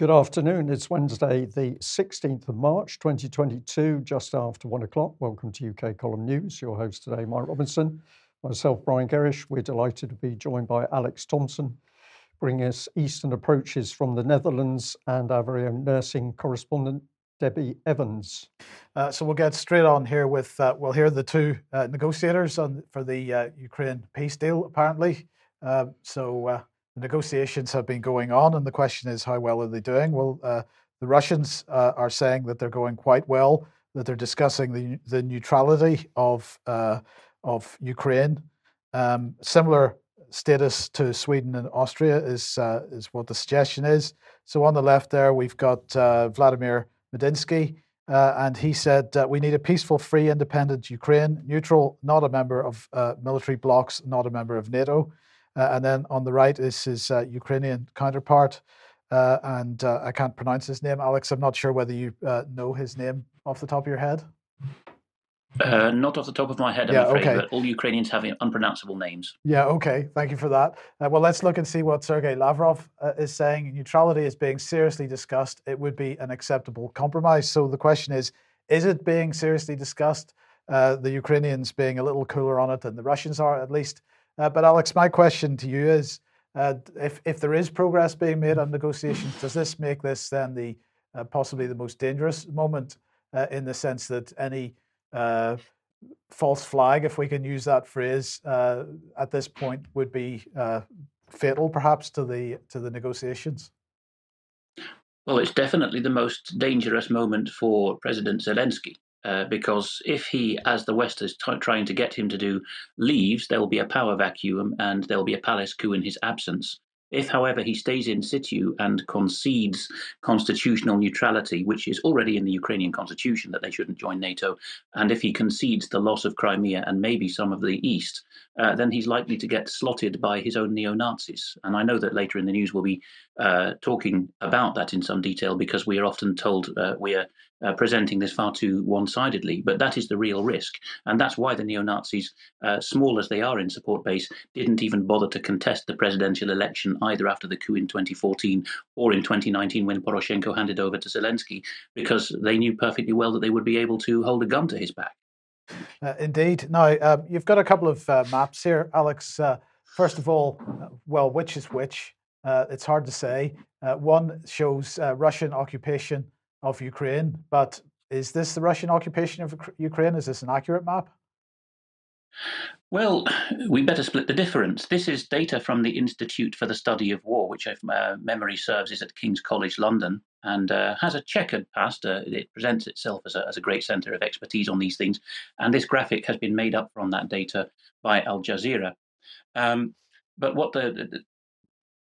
Good afternoon. It's Wednesday, the 16th of March, 2022, just after one o'clock. Welcome to UK Column News. Your host today, Mike Robinson, myself, Brian Gerrish. We're delighted to be joined by Alex Thompson, bringing us Eastern approaches from the Netherlands, and our very own nursing correspondent, Debbie Evans. Uh, so we'll get straight on here with uh, we'll hear the two uh, negotiators on, for the uh, Ukraine peace deal. Apparently, um, so uh, negotiations have been going on, and the question is how well are they doing? Well, uh, the Russians are saying that they're going quite well. That they're discussing the the neutrality of of Ukraine. Um, similar status to Sweden and Austria is is what the suggestion is. So on the left there, we've got Vladimir Medinsky, uh, and he said uh, we need a peaceful, free, independent Ukraine, neutral, not a member of uh, military blocs, not a member of NATO. Uh, and then on the right is his uh, Ukrainian counterpart, uh, and I can't pronounce his name. Alex, I'm not sure whether you know his name off the top of your head. Uh, not off the top of my head, I'm yeah, afraid, okay. but all Ukrainians have unpronounceable names. Yeah, okay. Thank you for that. Uh, well, let's look and see what Sergei Lavrov uh, is saying. Neutrality is being seriously discussed. It would be an acceptable compromise. So the question is is it being seriously discussed? Uh, the Ukrainians being a little cooler on it than the Russians are, at least. Uh, but, Alex, my question to you is uh, if, if there is progress being made on negotiations, does this make this then the possibly the most dangerous moment in the sense that any uh, false flag, if we can use that phrase, uh, at this point would be uh, fatal, perhaps, to the to the negotiations. Well, it's definitely the most dangerous moment for President Zelensky. Uh, because if he, as the West is t- trying to get him to do, leaves, there will be a power vacuum and there will be a palace coup in his absence. If, however, he stays in situ and concedes constitutional neutrality, which is already in the Ukrainian constitution that they shouldn't join NATO, and if he concedes the loss of Crimea and maybe some of the east, uh, then he's likely to get slotted by his own neo Nazis. And I know that later in the news we'll be uh, talking about that in some detail because we are often told uh, we are uh, presenting this far too one sidedly. But that is the real risk. And that's why the neo Nazis, uh, small as they are in support base, didn't even bother to contest the presidential election either after the coup in 2014 or in 2019 when Poroshenko handed over to Zelensky, because they knew perfectly well that they would be able to hold a gun to his back. Uh, indeed. Now, um, you've got a couple of uh, maps here, Alex. Uh, first of all, uh, well, which is which? it's hard to say. one shows Russian occupation of Ukraine. But is this the Russian occupation of Ukraine? Is this an accurate map? Well, we better split the difference. This is data from the Institute for the Study of War, which, if uh, memory serves, is at King's College London and uh, has a checkered past. Uh, it presents itself as a, as a great centre of expertise on these things. And this graphic has been made up from that data by Al Jazeera. Um, but what the, the,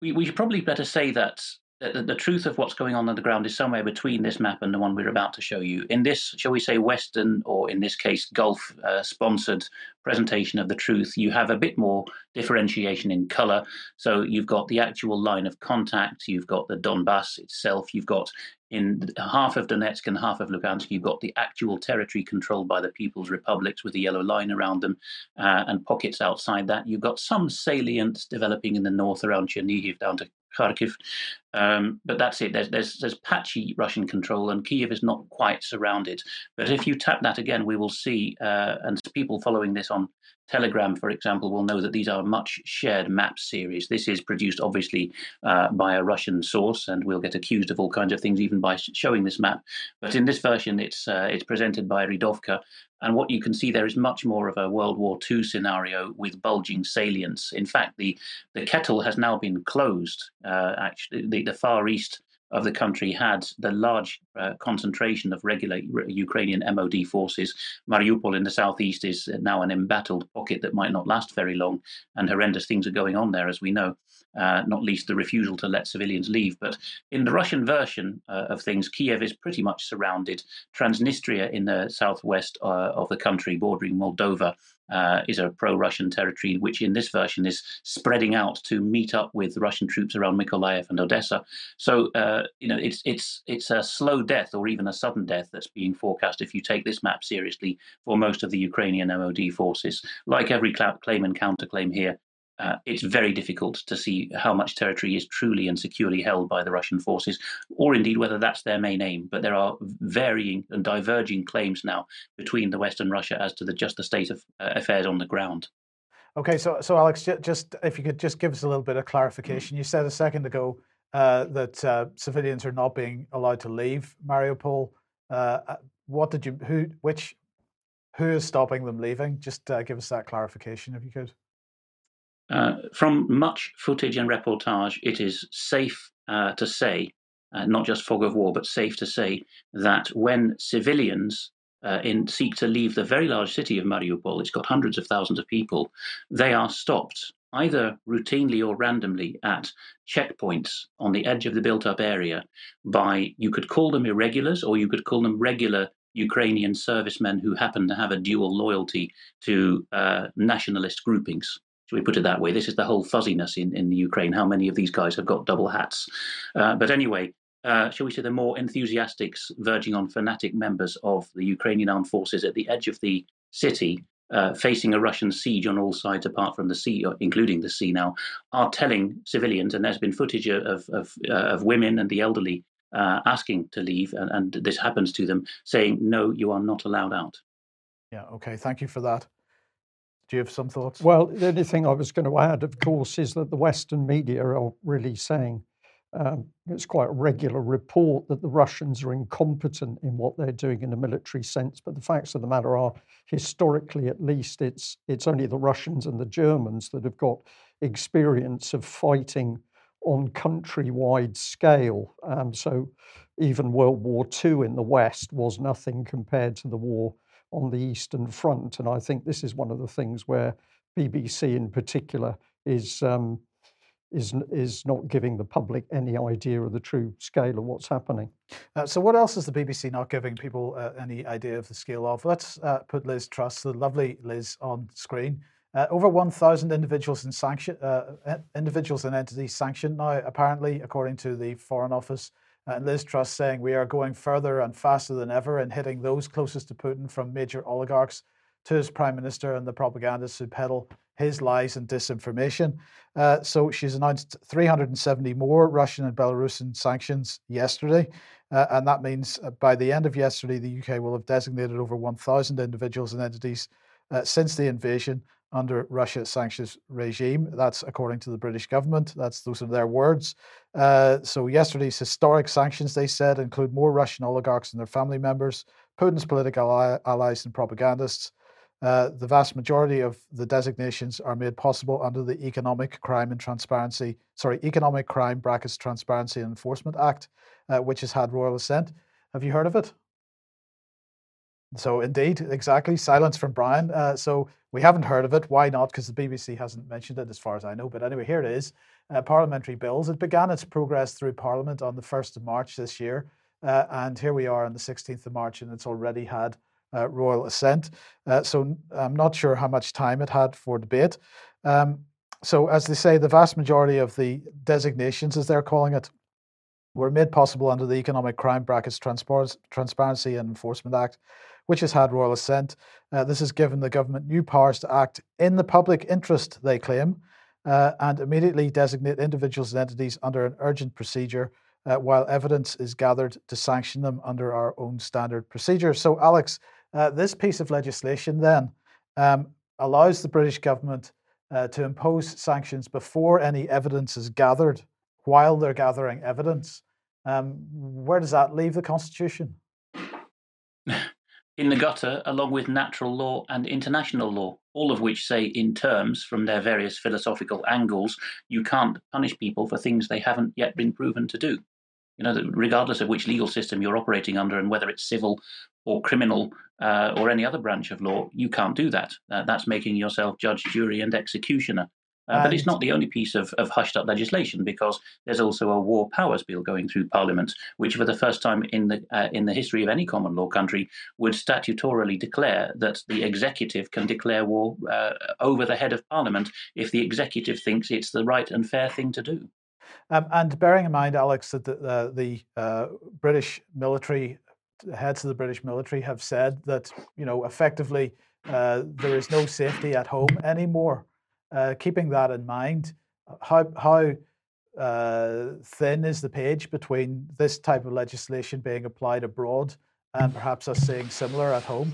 we, we should probably better say that the, the, truth of what's going on on the ground is somewhere between this map and the one we're about to show you. In this, shall we say, Western, or in this case, Gulf uh, sponsored presentation of the truth, you have a bit more differentiation in color. So you've got the actual line of contact, you've got the Donbass itself, you've got in half of Donetsk and half of Lugansk, you've got the actual territory controlled by the People's Republics with a yellow line around them uh, and pockets outside that. You've got some salient developing in the north around Chernihiv down to Kharkiv. Um, but that's it. There's, there's, there's patchy Russian control, and Kiev is not quite surrounded. But if you tap that again, we will see, uh, and people following this on Telegram, for example, will know that these are much shared map series. This is produced obviously uh, by a Russian source, and we'll get accused of all kinds of things even by showing this map. But in this version, it's uh, it's presented by Readovka, and what you can see there is much more of a World War II scenario with bulging salients. In fact, the the kettle has now been closed. Uh, actually, the, the Far East of the country had the large uh, concentration of regular Ukrainian MOD forces. Mariupol in the southeast is now an embattled pocket that might not last very long, and horrendous things are going on there, as we know. Uh, not least the refusal to let civilians leave. But in the Russian version uh, of things, Kiev is pretty much surrounded. Transnistria in the southwest uh, of the country, bordering Moldova, uh, is a pro-Russian territory, which in this version is spreading out to meet up with Russian troops around Mykolaiv and Odessa. So uh, you know it's it's it's a slow death or even a sudden death that's being forecast if you take this map seriously for most of the Ukrainian MOD forces. Like every claim and counterclaim here, uh, it's very difficult to see how much territory is truly and securely held by the Russian forces, or indeed whether that's their main aim. But there are varying and diverging claims now between the West and Russia as to the just the state of uh, affairs on the ground. Okay, so so Alex, just if you could just give us a little bit of clarification. You said a second ago uh, that uh, civilians are not being allowed to leave Mariupol. Uh, uh what did you who which who is stopping them leaving? Just give us that clarification, if you could. Uh, from much footage and reportage, it is safe uh, to say, uh, not just fog of war, but safe to say that when civilians uh, in, seek to leave the very large city of Mariupol, it's got hundreds of thousands of people, they are stopped either routinely or randomly at checkpoints on the edge of the built up area by, you could call them irregulars or you could call them regular Ukrainian servicemen who happen to have a dual loyalty to uh, nationalist groupings. Should we put it that way? This is the whole fuzziness in, in the Ukraine. How many of these guys have got double hats? Uh, but anyway, uh, shall we say the more enthusiastic, verging on fanatic members of the Ukrainian armed forces at the edge of the city, uh, facing a Russian siege on all sides apart from the sea, uh, including the sea now, are telling civilians, and there's been footage of, of, uh, of women and the elderly uh, asking to leave, and, and this happens to them, saying, no, you are not allowed out. Yeah, okay, thank you for that. Do you have some thoughts? Well, the only thing I was going to add, of course, is that the Western media are really saying um, it's quite a regular report that the Russians are incompetent in what they're doing in a military sense. But the facts of the matter are, historically at least, it's it's only the Russians and the Germans that have got experience of fighting on countrywide scale. Um, so even World War II in the West was nothing compared to the war on the Eastern Front. And I think this is one of the things where BBC in particular is um, is is not giving the public any idea of the true scale of what's happening. Uh, so, what else is the BBC not giving people uh, any idea of the scale of? Let's uh, put Liz Truss, the lovely Liz, on screen. Uh, over 1,000 individuals and sanction uh, individuals and entities sanctioned now, apparently, according to the Foreign Office. And Liz Truss saying we are going further and faster than ever in hitting those closest to Putin, from major oligarchs to his prime minister and the propagandists who peddle his lies and disinformation. Uh, so she's announced 370 more Russian and Belarusian sanctions yesterday. Uh, and that means uh, by the end of yesterday, the UK will have designated over 1,000 individuals and entities uh, since the invasion under Russia's sanctions regime. That's according to the British government. That's those are their words. Uh, so yesterday's historic sanctions, they said, include more Russian oligarchs and their family members, Putin's political allies and propagandists. Uh, the vast majority of the designations are made possible under the Economic Crime and Transparency, sorry, Economic Crime Brackets Transparency and Enforcement Act, uh, which has had royal assent. Have you heard of it? So indeed, exactly. Silence from Brian. Uh, so we haven't heard of it. Why not? Because the BBC hasn't mentioned it, as far as I know. But anyway, here it is. Uh, parliamentary bills. It began its progress through Parliament on the first of March this year, uh, and here we are on the sixteenth of March, and it's already had uh, royal assent. Uh, so I'm not sure how much time it had for debate. Um, so as they say, the vast majority of the designations, as they're calling it, were made possible under the Economic Crime Brackets Transparency and Enforcement Act which has had royal assent. Uh, this has given the government new powers to act in the public interest, they claim, uh, and immediately designate individuals and entities under an urgent procedure uh, while evidence is gathered to sanction them under our own standard procedure. So, Alex, uh, this piece of legislation then um, allows the British government uh, to impose sanctions before any evidence is gathered while they're gathering evidence. Um, where does that leave the Constitution? In the gutter along with natural law and international law, all of which say, in terms from their various philosophical angles, you can't punish people for things they haven't yet been proven to do. You know, regardless of which legal system you're operating under and whether it's civil or criminal uh, or any other branch of law, you can't do that. Uh, that's making yourself judge, jury, and executioner. Uh, but it's not the only piece of, of hushed up legislation because there's also a war powers bill going through Parliament, which for the first time in the uh, in the history of any common law country would statutorily declare that the executive can declare war uh, over the head of Parliament if the executive thinks it's the right and fair thing to do. Um, and bearing in mind, Alex, that the, uh, the uh, British military heads of the British military have said that you know effectively uh, there is no safety at home anymore. Uh, keeping that in mind, how how uh, thin is the page between this type of legislation being applied abroad and perhaps us seeing similar at home?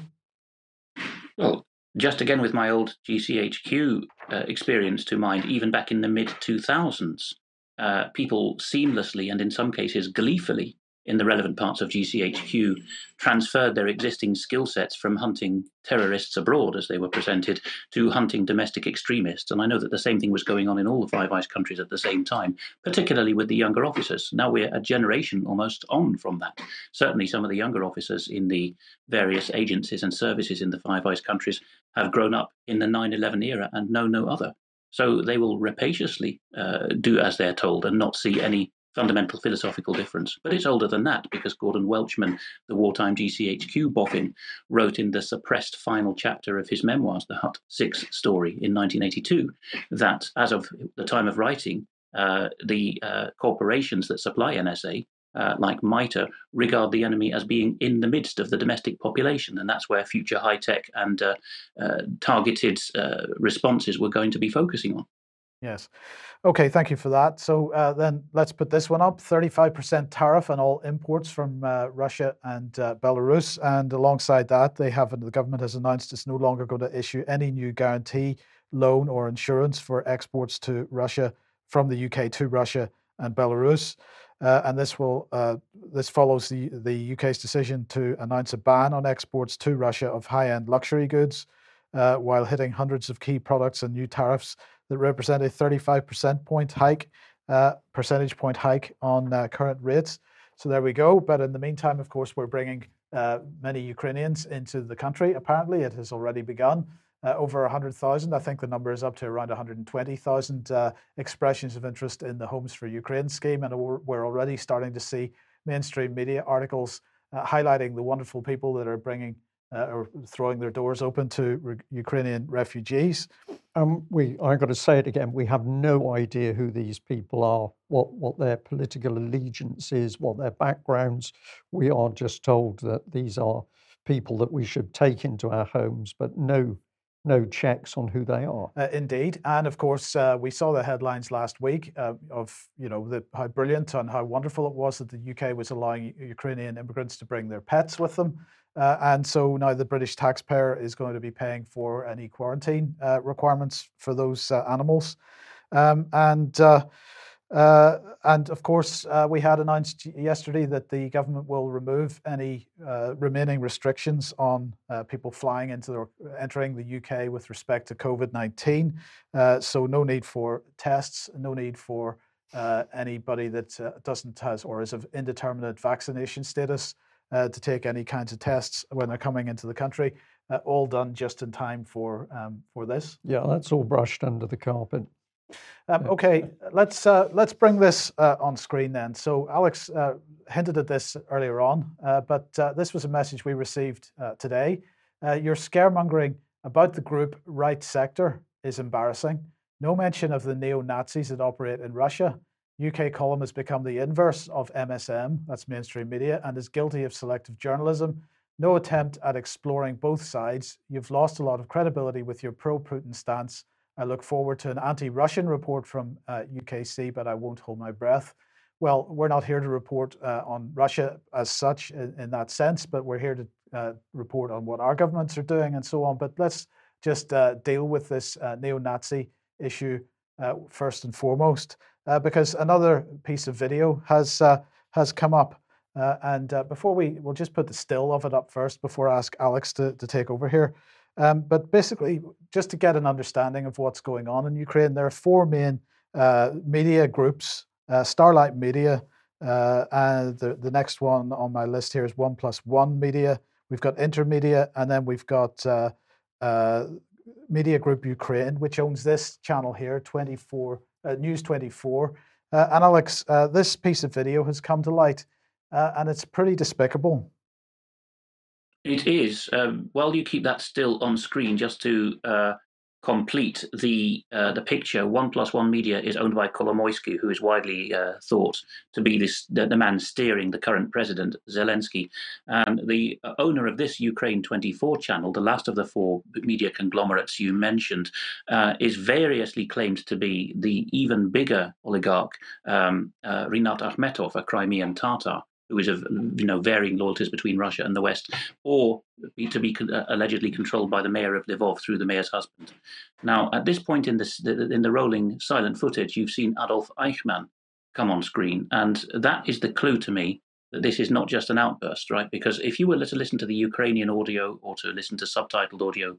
Well, just again with my old GCHQ uh, experience to mind, even back in the mid 2000s, uh, people seamlessly and in some cases gleefully in the relevant parts of GCHQ transferred their existing skill sets from hunting terrorists abroad, as they were presented, to hunting domestic extremists. And I know that the same thing was going on in all the Five Eyes countries at the same time, particularly with the younger officers. Now we're a generation almost on from that. Certainly, some of the younger officers in the various agencies and services in the Five Eyes countries have grown up in the 9 11 era and know no other. So they will rapaciously uh, do as they're told and not see any fundamental philosophical difference. But it's older than that because Gordon Welchman, the wartime GCHQ boffin, wrote in the suppressed final chapter of his memoirs, The Hut 6 Story, in 1982, that as of the time of writing, uh, the uh, corporations that supply NSA uh, like MITRE regard the enemy as being in the midst of the domestic population, and that's where future high tech and uh, uh, targeted uh, responses were going to be focusing on. Yes. Okay, thank you for that. So uh, then let's put this one up 35% tariff on all imports from uh, Russia and uh, Belarus. And alongside that, they have the government has announced it's no longer going to issue any new guarantee, loan, or insurance for exports to Russia from the UK to Russia and Belarus. Uh, and this will uh, this follows the, the UK's decision to announce a ban on exports to Russia of high-end luxury goods, uh, while hitting hundreds of key products and new tariffs that represent a 35 percent point hike, uh, percentage point hike on uh, current rates. So there we go. But in the meantime, of course, we're bringing uh, many Ukrainians into the country. Apparently, it has already begun. Uh, over 100,000. I think the number is up to around 120,000 uh, expressions of interest in the Homes for Ukraine scheme. And we're, already starting to see mainstream media articles uh, highlighting the wonderful people that are bringing uh, or throwing their doors open to re- Ukrainian refugees. Um, we, I've got to say it again. We have no idea who these people are, what what their political allegiance is, what their backgrounds. We are just told that these are people that we should take into our homes, but no no checks on who they are. Uh, indeed, and of course, uh, we saw the headlines last week uh, of you know the, how brilliant and how wonderful it was that the UK was allowing Ukrainian immigrants to bring their pets with them. Uh, and so now the British taxpayer is going to be paying for any quarantine uh, requirements for those uh, animals. Um, and uh, uh, and of course, uh, we had announced yesterday that the government will remove any remaining restrictions on people flying into or entering the UK with respect to COVID 19. so, no need for tests, no need for anybody that doesn't has or is of indeterminate vaccination status uh, to take any kinds of tests when they're coming into the country. Uh, all done just in time for um, for this. Yeah, that's all brushed under the carpet. Um, okay, let's uh, let's bring this uh, on screen then. So Alex uh, hinted at this earlier on, uh, but this was a message we received today. your scaremongering about the group right sector is embarrassing. No mention of the neo Nazis that operate in Russia. UK column has become the inverse of MSM, that's mainstream media, and is guilty of selective journalism. No attempt at exploring both sides. You've lost a lot of credibility with your pro Putin stance. I look forward to an anti Russian report from uh, UKC, but I won't hold my breath. Well, we're not here to report uh, on Russia as such in, in, that sense, but we're here to uh, report on what our governments are doing and so on. But let's just uh, deal with this uh, neo Nazi issue uh, first and foremost uh, because another piece of video has uh, has come up. Uh, and uh, before we, we'll just put the still of it up first before I ask Alex to, to take over here. Um, but basically, just to get an understanding of what's going on in Ukraine, there are four main uh, media groups uh, Starlight Media, and the, the next one on my list here is One Plus One Media. We've got Intermedia, and then we've got Media Group Ukraine, which owns this channel here, 24 uh, News 24. Uh, and Alex, uh, this piece of video has come to light, and it's pretty despicable. It is. Um, while you keep that still on screen, just to complete the uh, the picture, One Plus One Media is owned by Kolomoisky, who is widely uh, thought to be this the, the, man steering the current president Zelensky. And the owner of this Ukraine 24 channel, the last of the four media conglomerates you mentioned, uh, is variously claimed to be the even bigger oligarch um, uh, Rinat Akhmetov, a Crimean Tatar who is of you know varying loyalties between Russia and the West, or to be uh, allegedly controlled by the mayor of Lvov through the mayor's husband. Now, at this point in this in the rolling silent footage, you've seen Adolf Eichmann come on screen, and that is the clue to me that this is not just an outburst, right? Because if you were to listen to the Ukrainian audio or to listen to subtitled audio,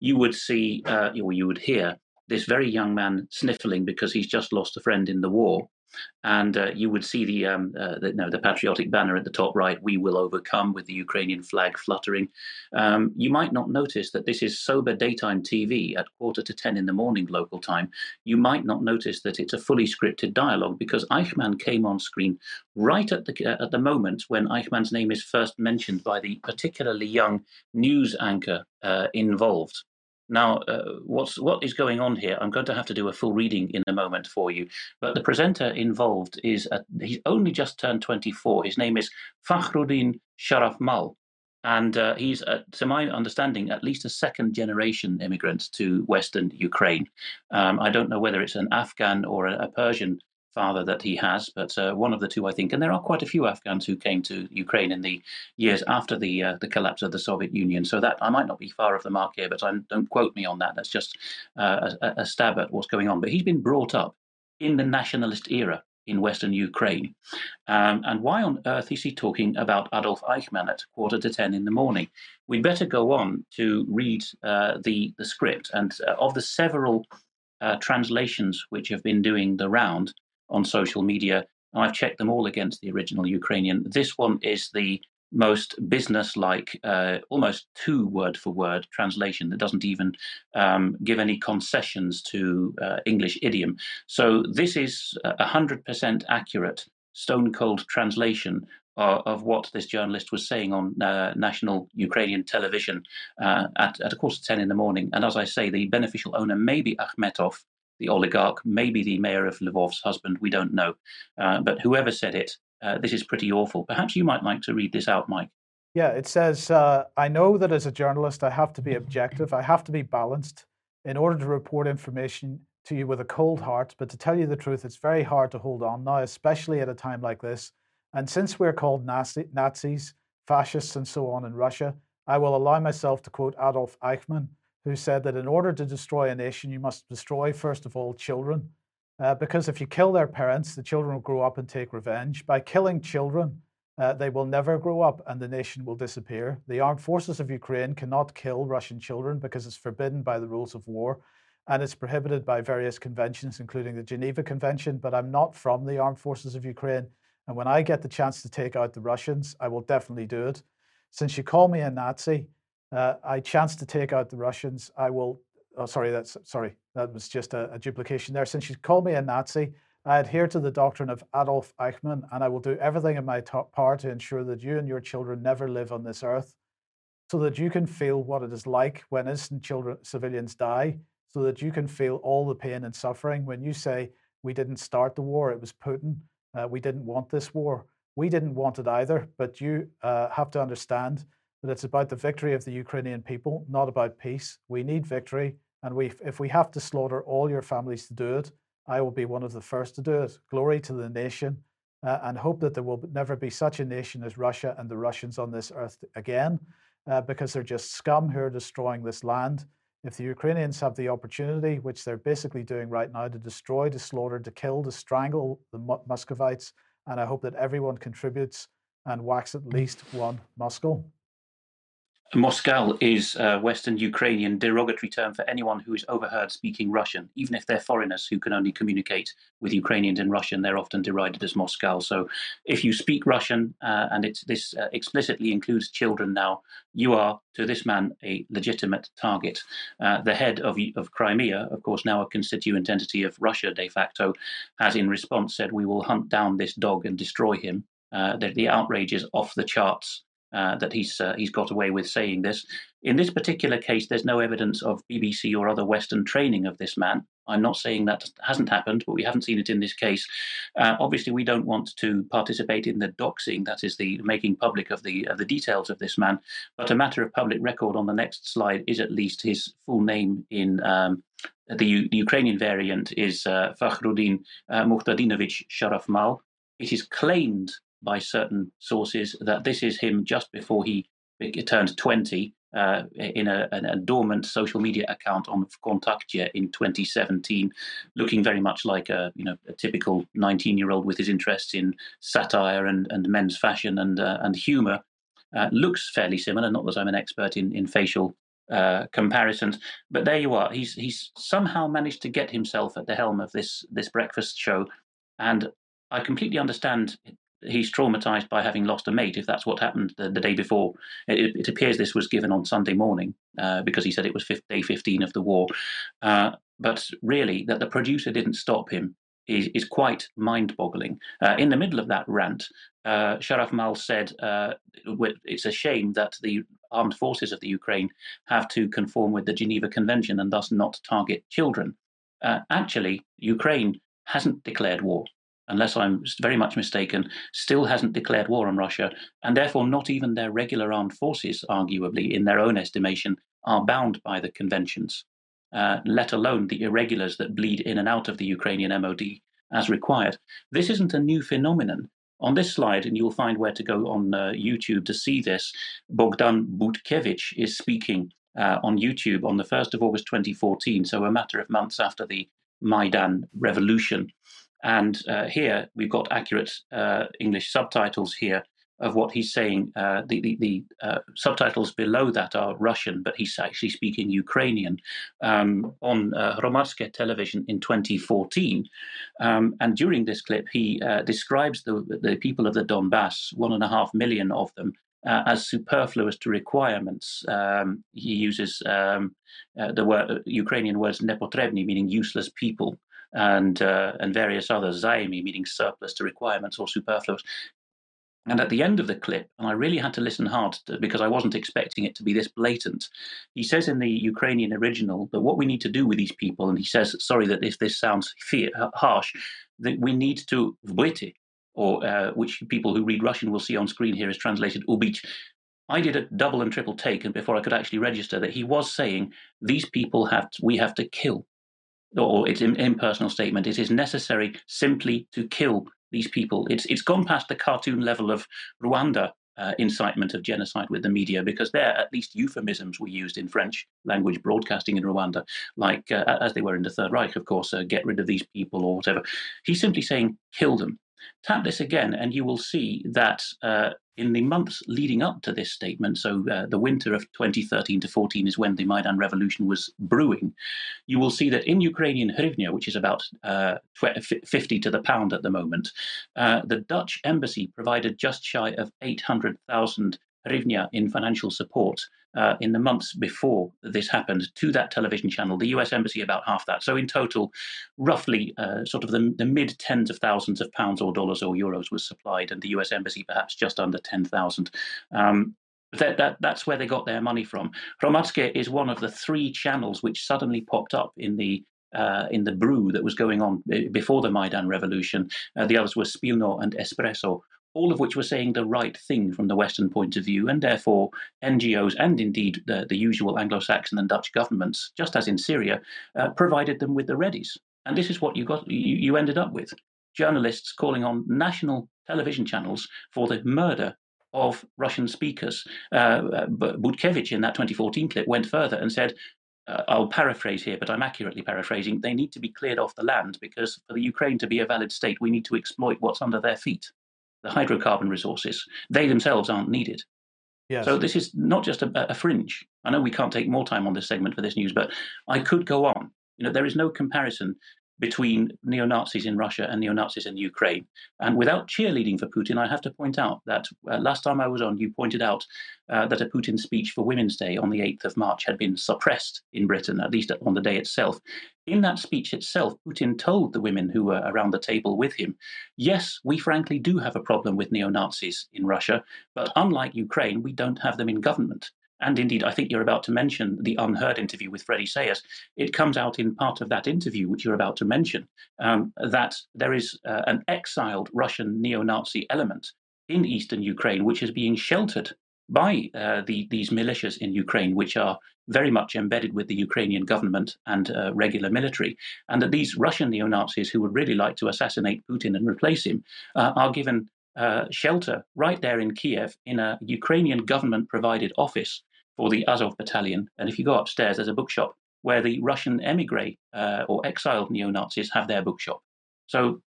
you would see uh, or you would hear this very young man sniffling because he's just lost a friend in the war and uh, you would see the, um, uh, the, no, the patriotic banner at the top right, "We will overcome," with the Ukrainian flag fluttering. Um, you might not notice that this is sober daytime TV at quarter to ten in the morning local time. You might not notice that it's a fully scripted dialogue because Eichmann came on screen right at the uh, at the moment when Eichmann's name is first mentioned by the particularly young news anchor uh, involved. Now, uh, what's what is going on here? I'm going to have to do a full reading in a moment for you. But the presenter involved is a, he's only just turned 24. His name is Fakhruddin Sharafmal, and uh, he's, uh, to my understanding, at least a second generation immigrant to Western Ukraine. Um, I don't know whether it's an Afghan or a, a Persian father that he has, but uh, one of the two, I think. And there are quite a few Afghans who came to Ukraine in the years after the uh, the collapse of the Soviet Union. So that I might not be far off the mark here, but I'm, don't quote me on that. That's just uh, a, a, stab at what's going on. But he's been brought up in the nationalist era in Western Ukraine. Um, and why on earth is he talking about Adolf Eichmann at quarter to 10 in the morning? We'd better go on to read uh, the, the script. And uh, of the several uh, translations which have been doing the round, on social media. I've checked them all against the original Ukrainian. This one is the most business-like, uh, almost two word-for-word translation that doesn't even um, give any concessions to uh, English idiom. So this is a hundred percent accurate, stone-cold translation of, of what this journalist was saying on uh, national Ukrainian television uh, at, at a quarter to ten in the morning. And as I say, the beneficial owner may be Akhmetov, the oligarch, maybe the mayor of Lvov's husband, we don't know. Uh, but whoever said it, uh, this is pretty awful. Perhaps you might like to read this out, Mike. Yeah, it says, uh, I know that as a journalist, I have to be objective, I have to be balanced in order to report information to you with a cold heart. But to tell you the truth, it's very hard to hold on now, especially at a time like this. And since we're called Nazi, Nazis, fascists, and so on in Russia, I will allow myself to quote Adolf Eichmann, who said that in order to destroy a nation, you must destroy, first of all, children. Uh, because if you kill their parents, the children will grow up and take revenge. By killing children, uh, they will never grow up and the nation will disappear. The armed forces of Ukraine cannot kill Russian children because it's forbidden by the rules of war and it's prohibited by various conventions, including the Geneva Convention. But I'm not from the armed forces of Ukraine. And when I get the chance to take out the Russians, I will definitely do it. Since you call me a Nazi, uh, I chance to take out the Russians. I will. Oh, sorry, that's sorry. That was just a, a duplication there. Since you called me a Nazi, I adhere to the doctrine of Adolf Eichmann, and I will do everything in my power to ensure that you and your children never live on this earth, so that you can feel what it is like when innocent children, civilians die, so that you can feel all the pain and suffering. When you say we didn't start the war, it was Putin. Uh, we didn't want this war. We didn't want it either. But you uh, have to understand that it's about the victory of the Ukrainian people, not about peace. We need victory, and we, if we have to slaughter all your families to do it, I will be one of the first to do it. Glory to the nation, uh, and hope that there will never be such a nation as Russia and the Russians on this earth again, uh, because they're just scum who are destroying this land. If the Ukrainians have the opportunity, which they're basically doing right now, to destroy, to slaughter, to kill, to strangle the Muscovites, and I hope that everyone contributes and whacks at least one Moscow. Moscow is a Western Ukrainian derogatory term for anyone who is overheard speaking Russian. Even if they're foreigners who can only communicate with Ukrainians in Russian, they're often derided as Moscow. So if you speak Russian, uh, and this uh, explicitly includes children now, you are, to this man, a legitimate target. Uh, the head of, of Crimea, of course, now a constituent entity of Russia de facto, has in response said, We will hunt down this dog and destroy him. Uh, the, the outrage is off the charts uh, that he's uh, he's got away with saying this. In this particular case, there's no evidence of BBC or other Western training of this man. I'm not saying that hasn't happened, but we haven't seen it in this case. Uh, obviously, we don't want to participate in the doxing, that is the making public of the of the details of this man. But a matter of public record on the next slide is at least his full name in. Um, the, the, Ukrainian variant is uh, Fakhrudin uh, Muhtadinovich Sharafmal. It is claimed by certain sources that this is him just before he turned 20 uh, in a, a, dormant social media account on Vkontakte in 2017, looking very much like a you know a typical 19 year old with his interests in satire and, and men's fashion and uh, and humor. Uh, looks fairly similar. Not that I'm an expert in in facial uh, comparisons, but there you are. He's he's somehow managed to get himself at the helm of this this breakfast show, and I completely understand he's traumatized by having lost a mate if that's what happened the, the day before. It, it, appears this was given on sunday morning uh, because he said it was day 15 of the war. Uh, but really that the producer didn't stop him is, is quite mind-boggling. Uh, in the middle of that rant uh, sharaf mal said uh, it's a shame that the armed forces of the ukraine have to conform with the geneva convention and thus not target children. Uh, actually ukraine hasn't declared war unless I'm very much mistaken, still hasn't declared war on Russia, and therefore not even their regular armed forces, arguably, in their own estimation, are bound by the conventions, uh, let alone the irregulars that bleed in and out of the Ukrainian MOD as required. This isn't a new phenomenon. On this slide, and you'll find where to go on uh, YouTube to see this, Bogdan Butkevich is speaking uh, on YouTube on the 1st of August 2014, so a matter of months after the Maidan revolution. And uh, here we've got accurate uh, English subtitles here of what he's saying. Uh, the the, the uh, subtitles below that are Russian, but he's actually speaking Ukrainian um, on uh, television in 2014. Um, and during this clip, he uh, describes the the people of the Donbass, one and a half million of them, uh, as superfluous to requirements. Um, he uses um, uh, the word, Ukrainian words nepotrebny, meaning useless people and uh, and various others, zaimi meaning surplus to requirements or superfluous. And at the end of the clip, and I really had to listen hard to, because I wasn't expecting it to be this blatant, he says in the Ukrainian original that what we need to do with these people, and he says, sorry that if this sounds fear, harsh, that we need to vbiti, or uh, which people who read Russian will see on screen here is translated ubich. I did a double and triple take, and before I could actually register that he was saying these people have to, we have to kill or it's an impersonal statement. It is necessary simply to kill these people. It's it's gone past the cartoon level of Rwanda uh, incitement of genocide with the media because there at least euphemisms were used in French language broadcasting in Rwanda, like uh, as they were in the Third Reich, of course, uh, get rid of these people or whatever. He's simply saying kill them. Tap this again, and you will see that uh, in the months leading up to this statement, so uh, the winter of 2013 to 14 is when the Maidan revolution was brewing, you will see that in Ukrainian hryvnia, which is about uh, 50 to the pound at the moment, uh, the Dutch embassy provided just shy of 800,000 hryvnia in financial support uh, in the months before this happened to that television channel. The US Embassy about half that. So in total, roughly uh, sort of the, the mid tens of thousands of pounds or dollars or euros was supplied, and the US Embassy perhaps just under 10,000. Um, that, that, that's where they got their money from. Hromadske is one of the three channels which suddenly popped up in the uh, in the brew that was going on before the Maidan revolution. Uh, the others were Spilno and Espresso, all of which were saying the right thing from the Western point of view, and therefore NGOs and indeed the, the usual Anglo Saxon and Dutch governments, just as in Syria, uh, provided them with the readies. And this is what you got you, you ended up with. Journalists calling on national television channels for the murder of Russian speakers. Uh, Butkevich in that 2014 clip went further and said, uh, I'll paraphrase here, but I'm accurately paraphrasing, they need to be cleared off the land because for the Ukraine to be a valid state, we need to exploit what's under their feet the hydrocarbon resources. They themselves aren't needed. Yes. So this is not just a, a, fringe. I know we can't take more time on this segment for this news, but I could go on. You know, there is no comparison. Between neo Nazis in Russia and neo Nazis in Ukraine. And without cheerleading for Putin, I have to point out that uh, last time I was on, you pointed out uh, that a Putin speech for Women's Day on the 8th of March had been suppressed in Britain, at least on the day itself. In that speech itself, Putin told the women who were around the table with him, yes, we frankly do have a problem with neo Nazis in Russia, but unlike Ukraine, we don't have them in government and indeed, I think you're about to mention the UnHerd interview with Freddie Sayers. It comes out in part of that interview, which you're about to mention, um, that there is uh, an exiled Russian neo Nazi element in eastern Ukraine, which is being sheltered by uh, the, these militias in Ukraine, which are very much embedded with the Ukrainian government and uh, regular military, and that these Russian neo Nazis who would really like to assassinate Putin and replace him uh, are given uh, shelter right there in Kiev in a Ukrainian government provided office for the Azov battalion. And if you go upstairs, there's a bookshop where the Russian emigre uh, or exiled neo Nazis have their bookshop. So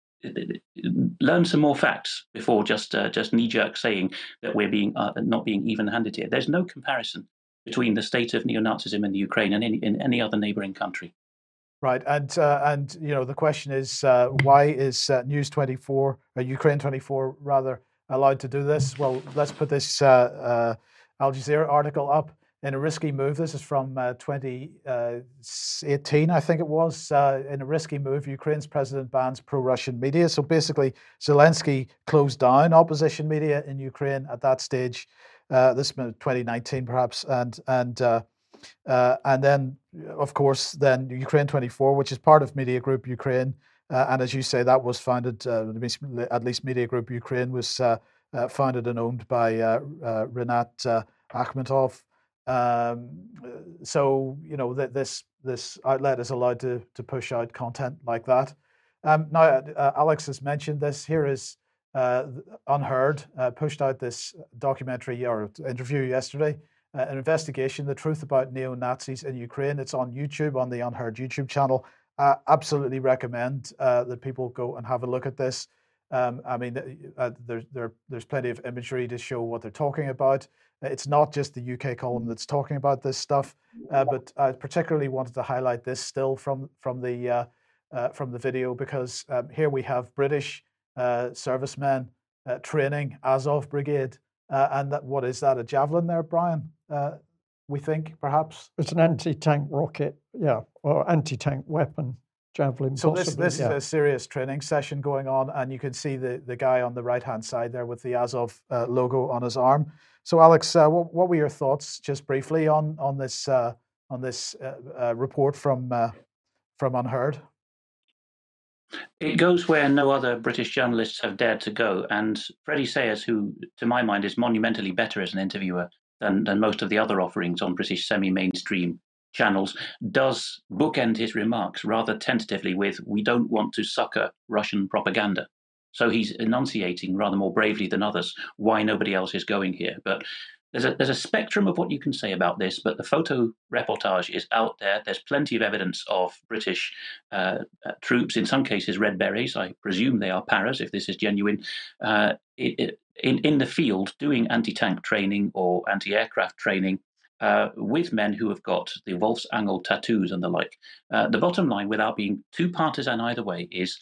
learn some more facts before just uh, just knee jerk saying that we're being uh, not being even handed here. There's no comparison between the state of neo Nazism in the Ukraine and in any other neighboring country. Right, and uh, and you know the question is uh, why is uh, News 24 or Ukraine 24 rather allowed to do this? Well, let's put this Al Jazeera article up in a risky move. This is from uh, 2018, I think it was. Uh, in a risky move, Ukraine's president bans pro Russian media. So basically, Zelensky closed down opposition media in Ukraine at that stage. Uh, this 2019, perhaps, and and uh, uh, and then, of course, then Ukraine 24, which is part of Media Group Ukraine, uh, and as you say, that was founded. at least Media Group Ukraine was founded and owned by Rinat Akhmetov. Um, so you know that this this outlet is allowed to to push out content like that. Um, now, uh, Alex has mentioned this. Here is uh, UnHerd uh, pushed out this documentary or interview yesterday, uh, an investigation, the truth about neo Nazis in Ukraine. It's on YouTube on the UnHerd YouTube channel. I absolutely recommend uh, that people go and have a look at this. Um, I mean, uh, there's there, there's plenty of imagery to show what they're talking about. It's not just the UK column that's talking about this stuff, uh, but I particularly wanted to highlight this still from from the uh, uh from the video because um, here we have British uh, servicemen uh, training Azov Brigade, and that what is that a javelin there, Brian? we think perhaps? It's an anti-tank rocket, yeah, or anti-tank weapon javelin. So possibly, this this yeah. is a serious training session going on, and you can see the the guy on the right hand side there with the Azov uh, logo on his arm. So Alex, uh, what, what were your thoughts, just briefly, on on this uh, on this uh, uh, report from uh, from UnHerd? It goes where no other British journalists have dared to go, and Freddie Sayers, who to my mind is monumentally better as an interviewer than, than most of the other offerings on British semi-mainstream channels does bookend his remarks rather tentatively with, we don't want to succor Russian propaganda. So he's enunciating rather more bravely than others why nobody else is going here. But there's a, there's a spectrum of what you can say about this, but the photo reportage is out there. There's plenty of evidence of British uh, uh, troops, in some cases red berets. I presume they are paras if this is genuine. Uh, it, it, in, in the field doing anti tank training or anti aircraft training uh, with men who have got the Wolfsangel tattoos and the like. Uh, the bottom line, without being too partisan either way, is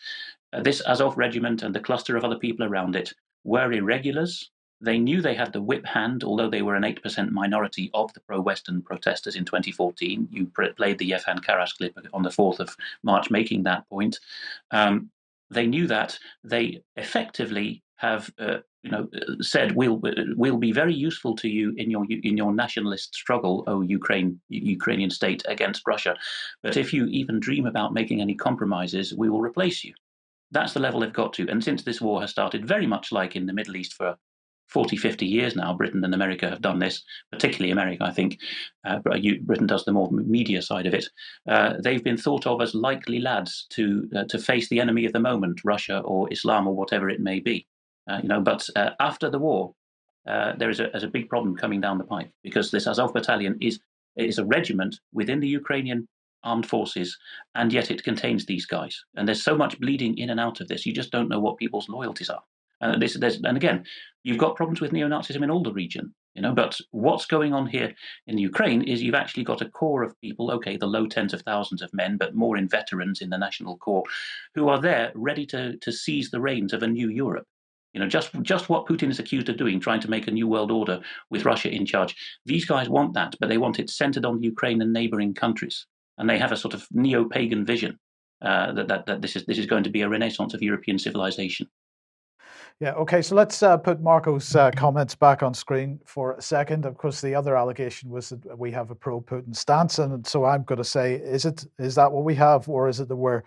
uh, this Azov regiment and the cluster of other people around it were irregulars. They knew they had the whip hand, although they were an 8% minority of the pro Western protesters in 2014. You played the Yevhen Karas clip on the 4th of March making that point. Um, they knew that they effectively have uh, you know, said we'll we'll be very useful to you in your in your nationalist struggle, oh Ukraine Ukrainian state against Russia, but if you even dream about making any compromises, we will replace you. That's the level they've got to. And since this war has started, very much like in the Middle East for 40, 50 years now, Britain and America have done this, particularly America, I think. Uh, Britain does the more media side of it. Uh, they've been thought of as likely lads to uh, to face the enemy of the moment, Russia or Islam or whatever it may be. Uh, you know, but uh, after the war, uh, there is a, there's a big problem coming down the pipe because this Azov battalion is is a regiment within the Ukrainian armed forces, and yet it contains these guys. And there's so much bleeding in and out of this, you just don't know what people's loyalties are. And this, and again, you've got problems with neo-Nazism in all the region. You know, but what's going on here in Ukraine is you've actually got a core of people, okay, the low tens of thousands of men, but more in veterans in the national corps, who are there ready to, to seize the reins of a new Europe. You know, just just what Putin is accused of doing, trying to make a new world order with Russia in charge. These guys want that, but they want it centered on Ukraine and neighboring countries, and they have a sort of neo-pagan vision uh, that, that that this is this is going to be a renaissance of European civilization. Yeah, okay, so let's uh, put Marco's uh, comments back on screen for a second. Of course, the other allegation was that we have a pro Putin stance. And so I'm going to say, is it is that what we have, or is it that we're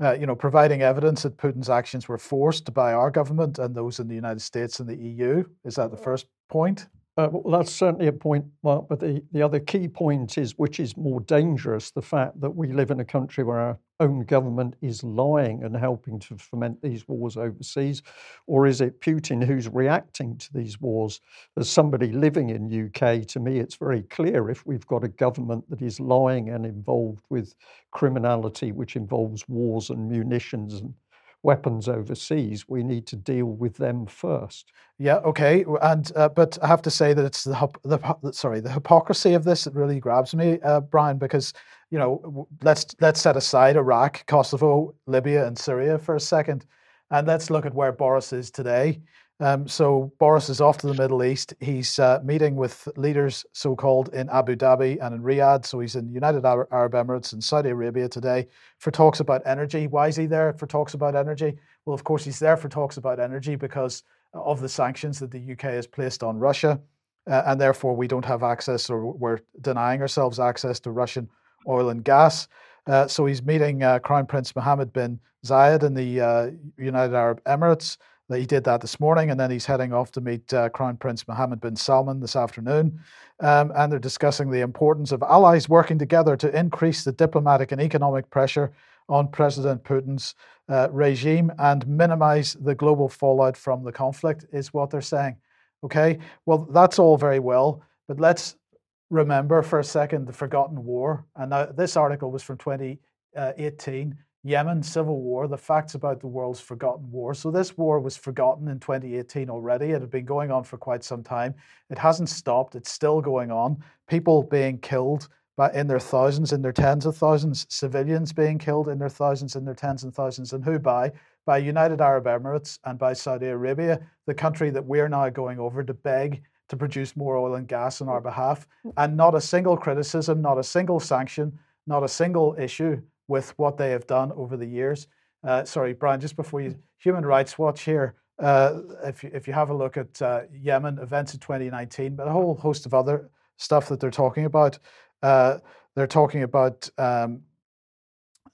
uh, you know, providing evidence that Putin's actions were forced by our government and those in the United States and the EU? Is that the first point? Uh, well, that's certainly a point, Mark. But the, the other key point is, which is more dangerous, the fact that we live in a country where our own government is lying and helping to foment these wars overseas, or is it Putin who's reacting to these wars? As somebody living in UK, to me, it's very clear if we've got a government that is lying and involved with criminality, which involves wars and munitions and weapons overseas, we need to deal with them first. Yeah, okay, and uh, but I have to say that it's the, the sorry the hypocrisy of this that really grabs me, uh, Brian, because you know let's let's set aside Iraq, Kosovo, Libya, and Syria for a second, and let's look at where Boris is today. Um, so Boris is off to the Middle East. He's uh, meeting with leaders, so-called, in Abu Dhabi and in Riyadh. So he's in United Arab Emirates and Saudi Arabia today for talks about energy. Why is he there for talks about energy? Well, of course, he's there for talks about energy because of the sanctions that the UK has placed on Russia, uh, and therefore we don't have access, or we're denying ourselves access to Russian oil and gas. Uh, so he's meeting uh, Crown Prince Mohammed bin Zayed in the uh, United Arab Emirates that he did that this morning, and then he's heading off to meet uh, Crown Prince Mohammed bin Salman this afternoon. Um, and they're discussing the importance of allies working together to increase the diplomatic and economic pressure on President Putin's uh, regime and minimize the global fallout from the conflict, is what they're saying. Okay, well, that's all very well, but let's remember for a second the forgotten war. And now this article was from 2018. Yemen civil war, the facts about the world's forgotten war. So this war was forgotten in 2018 already. It had been going on for quite some time. It hasn't stopped. It's still going on. People being killed by, in their thousands, in their tens of thousands. Civilians being killed in their thousands, in their tens and thousands. And who by? By United Arab Emirates and by Saudi Arabia, the country that we're now going over to beg to produce more oil and gas on our behalf. And not a single criticism, not a single sanction, not a single issue with what they have done over the years. Uh, sorry, Brian, just before you, Human Rights Watch here, uh, if, you, if you have a look at uh, Yemen events in 2019, but a whole host of other stuff that they're talking about, uh, they're talking about, um,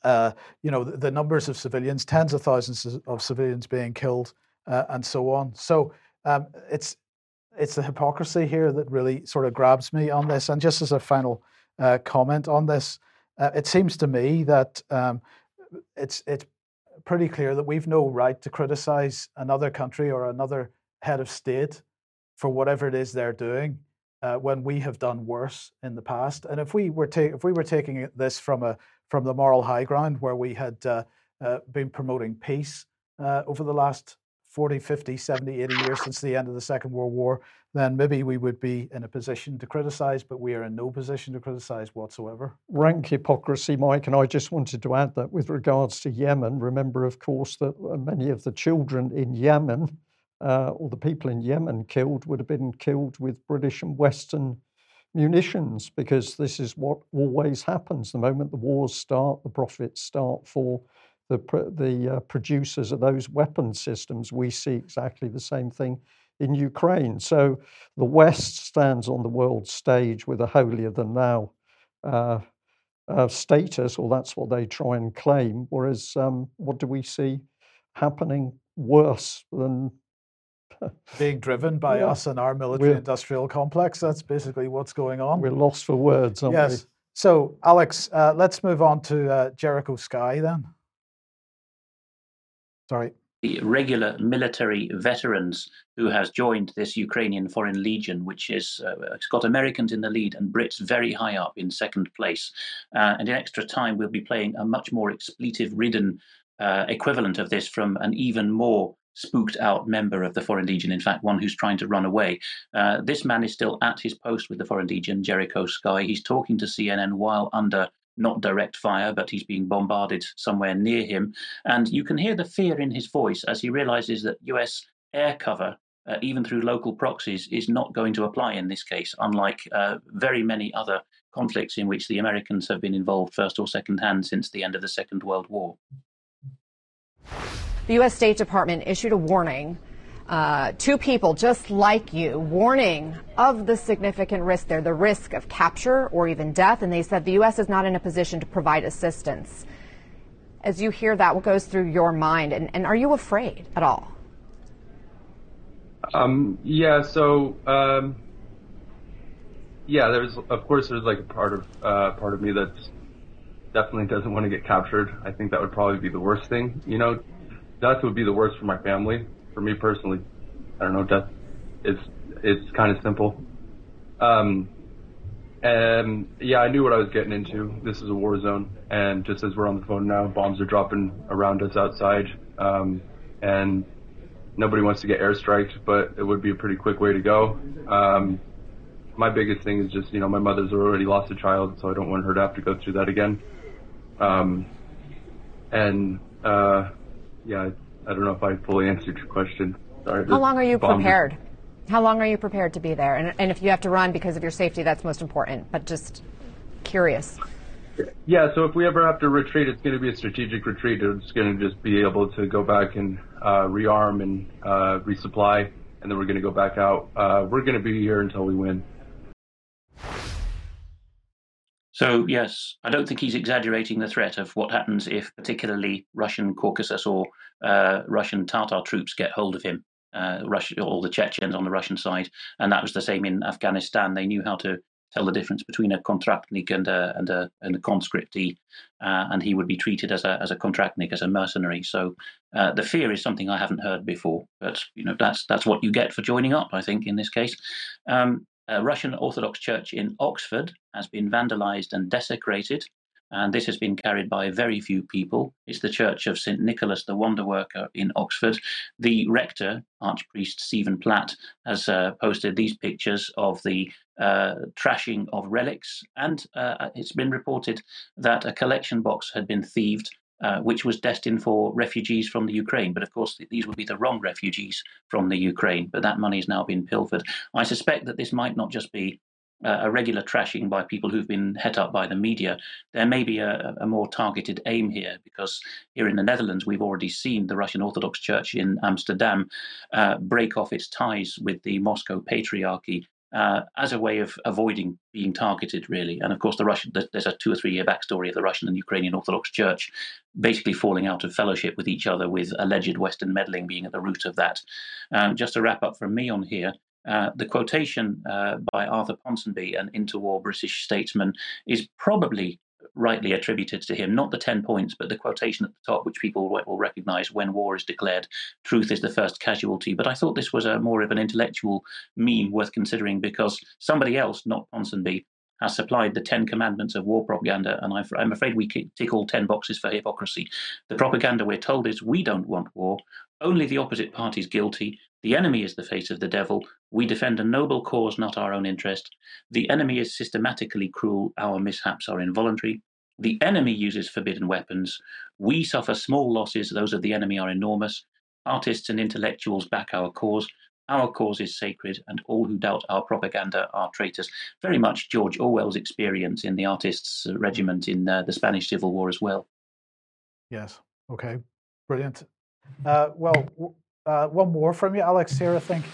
uh, you know, the, the, numbers of civilians, tens of thousands of civilians being killed, uh, and so on. So um, it's it's the hypocrisy here that really sort of grabs me on this. And just as a final comment on this, uh, it seems to me that um, it's it's pretty clear that we've no right to criticize another country or another head of state for whatever it is they're doing uh, when we have done worse in the past. And if we were ta- if we were taking this from a from the moral high ground where we had uh, uh been promoting peace uh, over the last 40, 50, 70, 80 years since the end of the Second World War, then maybe we would be in a position to criticize, but we are in no position to criticize whatsoever. Rank hypocrisy, Mike. And I just wanted to add that with regards to Yemen, remember, of course, that uh, many of the children in Yemen, uh, or the people in Yemen killed, would have been killed with British and Western munitions, because this is what always happens. The moment the wars start, the profits start for the, the uh, producers of those weapon systems. We see exactly the same thing in Ukraine. So the West stands on the world stage with a holier than thou uh, uh, status, or that's what they try and claim. Whereas, um, what do we see happening worse than being driven by yeah. us and our military industrial complex? That's basically what's going on. We're lost for words, aren't yes. we? So, Alex, uh, let's move on to uh, Jericho Sky then. Sorry regular military veterans who has joined this Ukrainian Foreign Legion, which is uh, it's got Americans in the lead and Brits very high up in second place. Uh, and in extra time, we'll be playing a much more expletive-ridden uh, equivalent of this from an even more spooked out member of the Foreign Legion, in fact, one who's trying to run away. Uh, this man is still at his post with the Foreign Legion, Jericho Sky. He's talking to CNN while under not direct fire, but he's being bombarded somewhere near him. And you can hear the fear in his voice as he realizes that US air cover uh, even through local proxies, is not going to apply in this case, unlike uh, very many other conflicts in which the Americans have been involved first or second hand since the end of the Second World War. The U.S. State Department issued a warning uh, people just like you, warning of the significant risk there, the risk of capture or even death. And they said the U.S. is not in a position to provide assistance. As you hear that, what goes through your mind? And, and are you afraid at all? Um, yeah, so um, yeah, there's of course there's like a part of uh, part of me that definitely doesn't want to get captured. I think that would probably be the worst thing. You know, death would be the worst for my family. For me personally, I don't know. Death is it's kind of simple. Um, and yeah, I knew what I was getting into. This is a war zone, and just as we're on the phone now, bombs are dropping around us outside, um, and nobody wants to get airstriked, but it would be a pretty quick way to go. Um, my biggest thing is just, you know, my mother's already lost a child, so I don't want her to have to go through that again. Um, and, uh, yeah, I don't know if I fully answered your question. Sorry. How long are you prepared? How long are you prepared to be there? And, and if you have to run because of your safety, that's most important, but just curious. Yeah, so if we ever have to retreat, it's going to be a strategic retreat. It's going to just be able to go back and uh, rearm and uh, resupply, and then we're going to go back out. Uh, we're going to be here until we win. So, yes, I don't think he's exaggerating the threat of what happens if, particularly, Russian Caucasus or uh, Russian Tatar troops get hold of him. Uh, Russia, all the Chechens on the Russian side, and that was the same in Afghanistan. They knew how to tell the difference between a contractnik and a and a and a conscriptee, uh, and he would be treated as a as a kontraktnik, as a mercenary. So uh, the fear is something I haven't heard before, but you know that's that's what you get for joining up. I think in this case, um, a Russian Orthodox Church in Oxford has been vandalized and desecrated and this has been carried by very few people. It's the Church of St. Nicholas the Wonder Worker in Oxford. The rector, Archpriest Stephen Platt, has uh, posted these pictures of the uh, trashing of relics, and uh, it's been reported that a collection box had been thieved. Uh, which was destined for refugees from the Ukraine. But of course, these would be the wrong refugees from the Ukraine. But that money has now been pilfered. I suspect that this might not just be uh, a regular trashing by people who've been het up by the media, there may be a, a, more targeted aim here because here in the Netherlands, we've already seen the Russian Orthodox Church in Amsterdam uh, break off its ties with the Moscow Patriarchy. Uh, as a way of avoiding being targeted, really, and of course, the Russian there's a two or three year backstory of the Russian and Ukrainian Orthodox Church basically falling out of fellowship with each other, with alleged Western meddling being at the root of that. Um, just to wrap up from me on here, uh, the quotation uh, by Arthur Ponsonby, an interwar British statesman, is probably rightly attributed to him, not the 10 points, but the quotation at the top, which people will recognize when war is declared, truth is the first casualty. But I thought this was a more of an intellectual meme worth considering because somebody else, not Ponsonby, has supplied the 10 commandments of war propaganda, and I'm afraid we tick all 10 boxes for hypocrisy. The propaganda we're told is we don't want war, only the opposite party is guilty, the enemy is the face of the devil. We defend a noble cause, not our own interest. The enemy is systematically cruel. Our mishaps are involuntary. The enemy uses forbidden weapons. We suffer small losses. Those of the enemy are enormous. Artists and intellectuals back our cause. Our cause is sacred, and all who doubt our propaganda are traitors. Very much George Orwell's experience in the artists' regiment in uh, the Spanish Civil War as well. Yes. Okay. Brilliant. Uh, well, uh, one more from you, Alex, here, I think.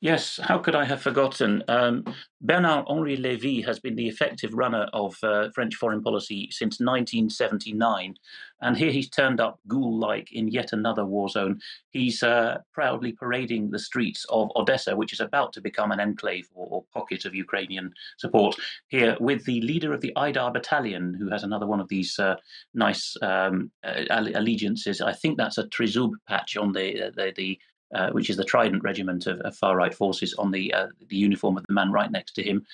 Yes, how could I have forgotten? Um, Bernard Henri Lévy has been the effective runner of uh, French foreign policy since 1979, and here he's turned up ghoul like in yet another war zone. He's uh, proudly parading the streets of Odessa, which is about to become an enclave or, or, pocket of Ukrainian support, here with the leader of the Aidar battalion, who has another one of these uh, nice um, allegiances. I think that's a Trizub patch on the, uh, the, the uh, which is the Trident Regiment of, of far right forces, on the uh, the uniform of the man right next to him.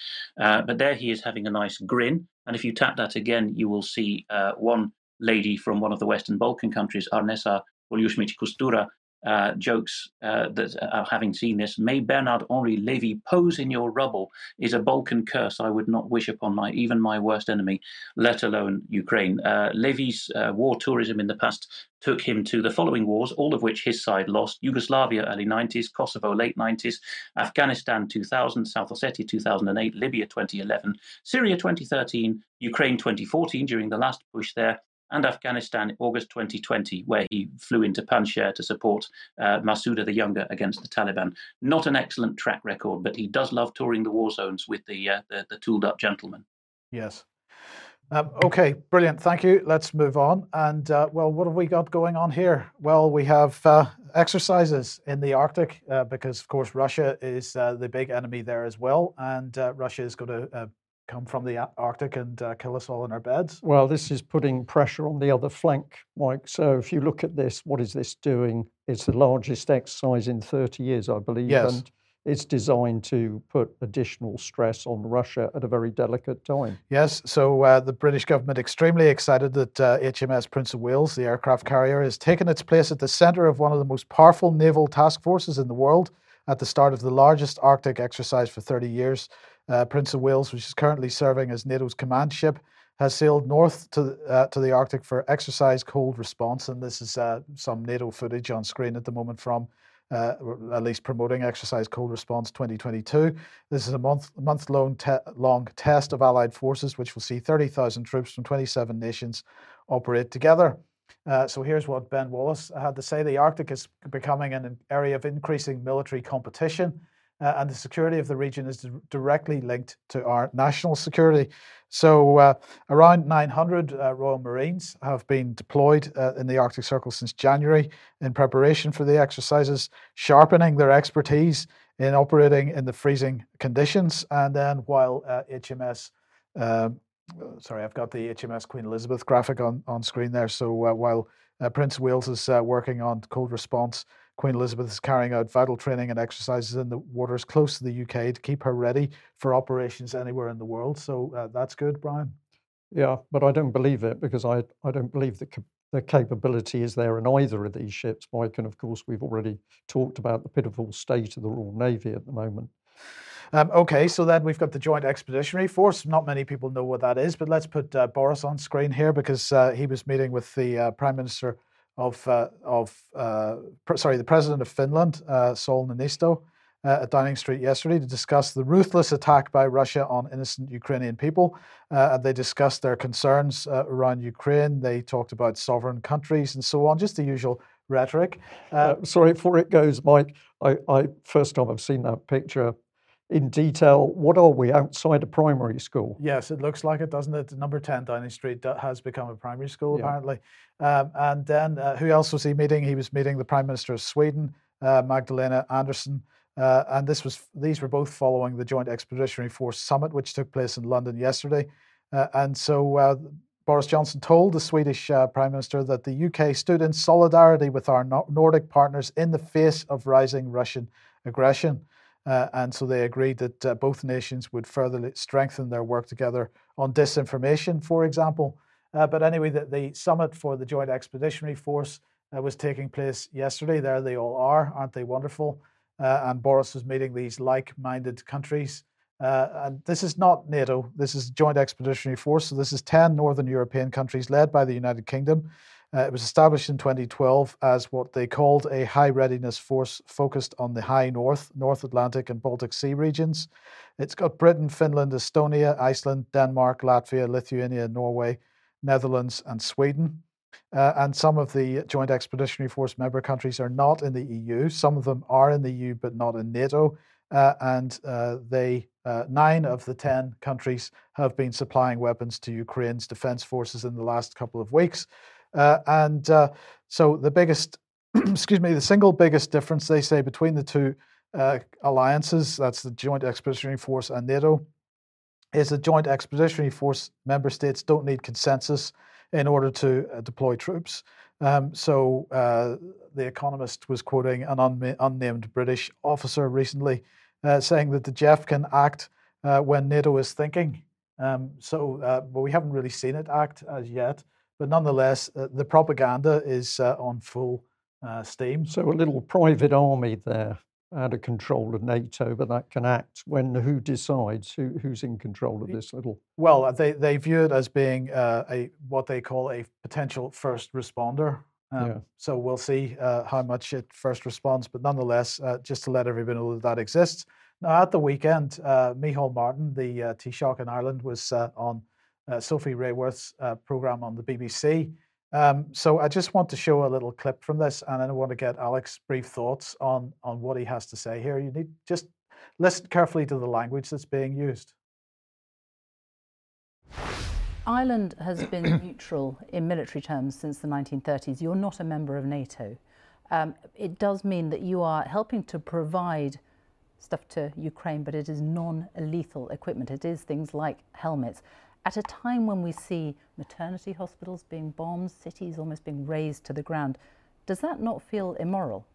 Uh, but there he is having a nice grin, and if you tap that again, you will see uh, one lady from one of the Western Balkan countries, Arnesa Buljušmić Kustura, uh, jokes uh, that uh, having seen this, may Bernard Henri Levy pose in your rubble is a Balkan curse I would not wish upon my even my worst enemy, let alone Ukraine. Uh, Levy's uh, war tourism in the past took him to the following wars, all of which his side lost Yugoslavia, early 90s, Kosovo, late 90s, Afghanistan, 2000, South Ossetia, 2008, Libya, 2011, Syria, 2013, Ukraine, 2014, during the last push there, and Afghanistan in August 2020, where he flew into Panjshir to support uh, the Younger against the Taliban. Not an excellent track record, but he does love touring the war zones with the, uh, the, the tooled up gentleman. Yes. Um, okay, brilliant. Thank you. Let's move on. And uh, well, what have we got going on here? Well, we have uh, exercises in the Arctic uh, because, of course, Russia is uh, the big enemy there as well, and uh, Russia is going to uh, come from the Arctic and kill us all in our beds. Well, this is putting pressure on the other flank, Mike. So if you look at this, what is this doing? It's the largest exercise in 30 years, I believe. Yes. And it's designed to put additional stress on Russia at a very delicate time. Yes, so uh, the British government extremely excited that uh, HMS Prince of Wales, the aircraft carrier, has taken its place at the centre of one of the most powerful naval task forces in the world at the start of the largest Arctic exercise for 30 years. Uh, Prince of Wales, which is currently serving as NATO's command ship, has sailed north to uh, to the Arctic for exercise cold response, and this is uh, some NATO footage on screen at the moment from uh, at least promoting Exercise Cold Response 2022. This is a month month long, te- long test of Allied forces, which will see 30,000 troops from 27 nations operate together. Uh, so here's what Ben Wallace had to say: The Arctic is becoming an area of increasing military competition uh, and the security of the region is directly linked to our national security. So, uh, around 900 uh, Royal Marines have been deployed uh, in the Arctic Circle since January in preparation for the exercises, sharpening their expertise in operating in the freezing conditions. And then, while HMS uh, um, sorry, I've got the HMS Queen Elizabeth graphic on, on screen there. So, uh, while Prince Wales is working on cold response, Queen Elizabeth is carrying out vital training and exercises in the waters close to the UK to keep her ready for operations anywhere in the world. So uh, that's good, Brian. Yeah, but I don't believe it because I, I don't believe that the capability is there in either of these ships, Mike. And of course, we've already talked about the pitiful state of the Royal Navy at the moment. Um, okay, so then we've got the Joint Expeditionary Force. Not many people know what that is, but let's put uh, Boris on screen here because uh, he was meeting with the uh, Prime Minister of uh, of uh, sorry, the president of Finland, uh, Sauli Niinisto, uh, at Downing Street yesterday to discuss the ruthless attack by Russia on innocent Ukrainian people. Uh, they discussed their concerns uh, around Ukraine. They talked about sovereign countries and so on, just the usual rhetoric. sorry, before it goes, Mike, I, I first time I've seen that picture in detail. What are we outside a primary school? Yes, it looks like it, doesn't it? Number 10 Downing Street has become a primary school, yeah. apparently. Um, and then uh, who else was he meeting? He was meeting the Prime Minister of Sweden, uh, Magdalena Andersson. Uh, and this was these were both following the Joint Expeditionary Force Summit, which took place in London yesterday. Uh, and so uh, Boris Johnson told the Swedish uh, Prime Minister that the UK stood in solidarity with our Nordic partners in the face of rising Russian aggression. Uh, and so they agreed that uh, both nations would further strengthen their work together on disinformation, for example. Uh, but anyway, the, the, summit for the Joint Expeditionary Force uh, was taking place yesterday. There they all are, aren't they wonderful? Uh, and Boris was meeting these like minded countries. Uh, and this is not NATO, this is Joint Expeditionary Force. So this is 10 Northern European countries led by the United Kingdom. Uh, it was established in 2012 as what they called a high readiness force focused on the high north, North Atlantic, and Baltic Sea regions. It's got Britain, Finland, Estonia, Iceland, Denmark, Latvia, Lithuania, Norway, Netherlands, and Sweden. Uh, and some of the Joint Expeditionary Force member countries are not in the EU. Some of them are in the EU, but not in NATO. Uh, and uh, they uh, nine of the ten countries have been supplying weapons to Ukraine's defense forces in the last couple of weeks. Uh, and uh, so the biggest, excuse me, the single biggest difference they say between the two uh, alliances, that's the Joint Expeditionary Force and NATO, is the Joint Expeditionary Force member states don't need consensus in order to uh, deploy troops. Um, so uh, the Economist was quoting an unnamed British officer recently uh, saying that the JEF can act when NATO is thinking. Um, so, but we haven't really seen it act as yet. But nonetheless, uh, the propaganda is uh, on full uh, steam. So a little private army there out of control of NATO, but that can act when who decides who, who's in control of this little. Well, they, they view it as being uh, a what they call a potential first responder. Um, Yeah. So we'll see uh, how much it first responds, but nonetheless, uh, just to let everybody know that that exists. Now, at the weekend, uh, Micheál Martin, the uh, Taoiseach in Ireland, was uh, on uh, Sophie Raworth's uh, program on the BBC. Um, so I just want to show a little clip from this, and then I want to get Alex's brief thoughts on on what he has to say here. You need just listen carefully to the language that's being used. Ireland has been neutral in military terms since the 1930s. You're not a member of NATO. Um, it does mean that you are helping to provide stuff to Ukraine, but it is non lethal equipment. It is things like helmets. At a time when we see maternity hospitals being bombed, cities almost being razed to the ground, does that not feel immoral?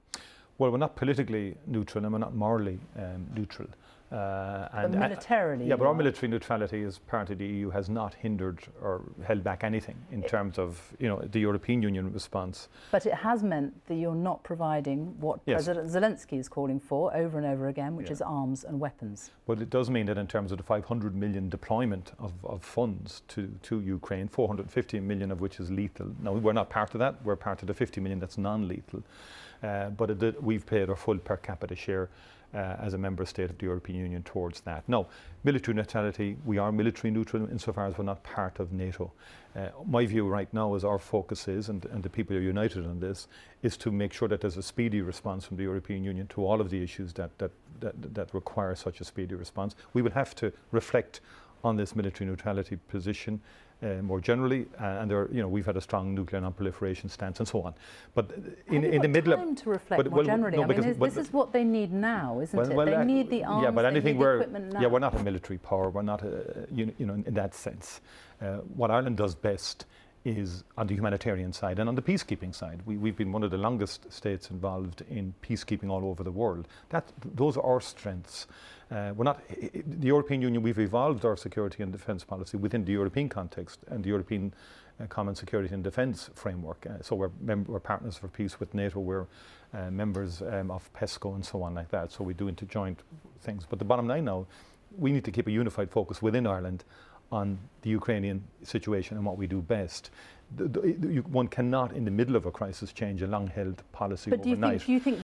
Well, we're not politically neutral and we're not morally um, neutral. Uh, But and, militarily, yeah, but our military neutrality as part of the EU has not hindered or held back anything in terms of you know the European Union response. But it has meant that you're not providing what Yes. President Zelensky is calling for over and over again, which Yeah. is arms and weapons. But it does mean that in terms of the 500 million deployment of, of funds to, to Ukraine, 450 million of which is lethal. Now, we're not part of that. We're part of the 50 million that's non-lethal. Uh, but it, we've paid our full per capita share uh, as a member state of the European Union towards that. No, military neutrality, we are military neutral insofar as we're not part of NATO. Uh, my view right now is our focus is, and, and the people are united on this, is to make sure that there's a speedy response from the European Union to all of the issues that, that, that, that require such a speedy response. We will have to reflect on this military neutrality position uh, more generally, uh, and there, you know, we've had a strong nuclear non-proliferation stance and so on. But in, Have in the middle time of to reflect but- more generally. no, I mean, is, this is what they need now, isn't well, it? well, they uh, need the arms, yeah, but anything need the we're equipment now. yeah, we're not a military power. We're not, a, you, you know, in, in that sense. Uh, what Ireland does best is on the humanitarian side and on the peacekeeping side. We, we've been one of the longest states involved in peacekeeping all over the world. That those are our strengths. Uh, we're not the European Union. We've evolved our security and defence policy within the European context and the European uh, Common Security and Defence framework. Uh, so we're, we're partners for peace with NATO. We're uh, members um, of PESCO and so on like that. So we do into joint things. But the bottom line now, we need to keep a unified focus within Ireland on the Ukrainian situation and what we do best. The, the, you, one cannot, in the middle of a crisis, change a long-held policy But do you overnight. think? Do you think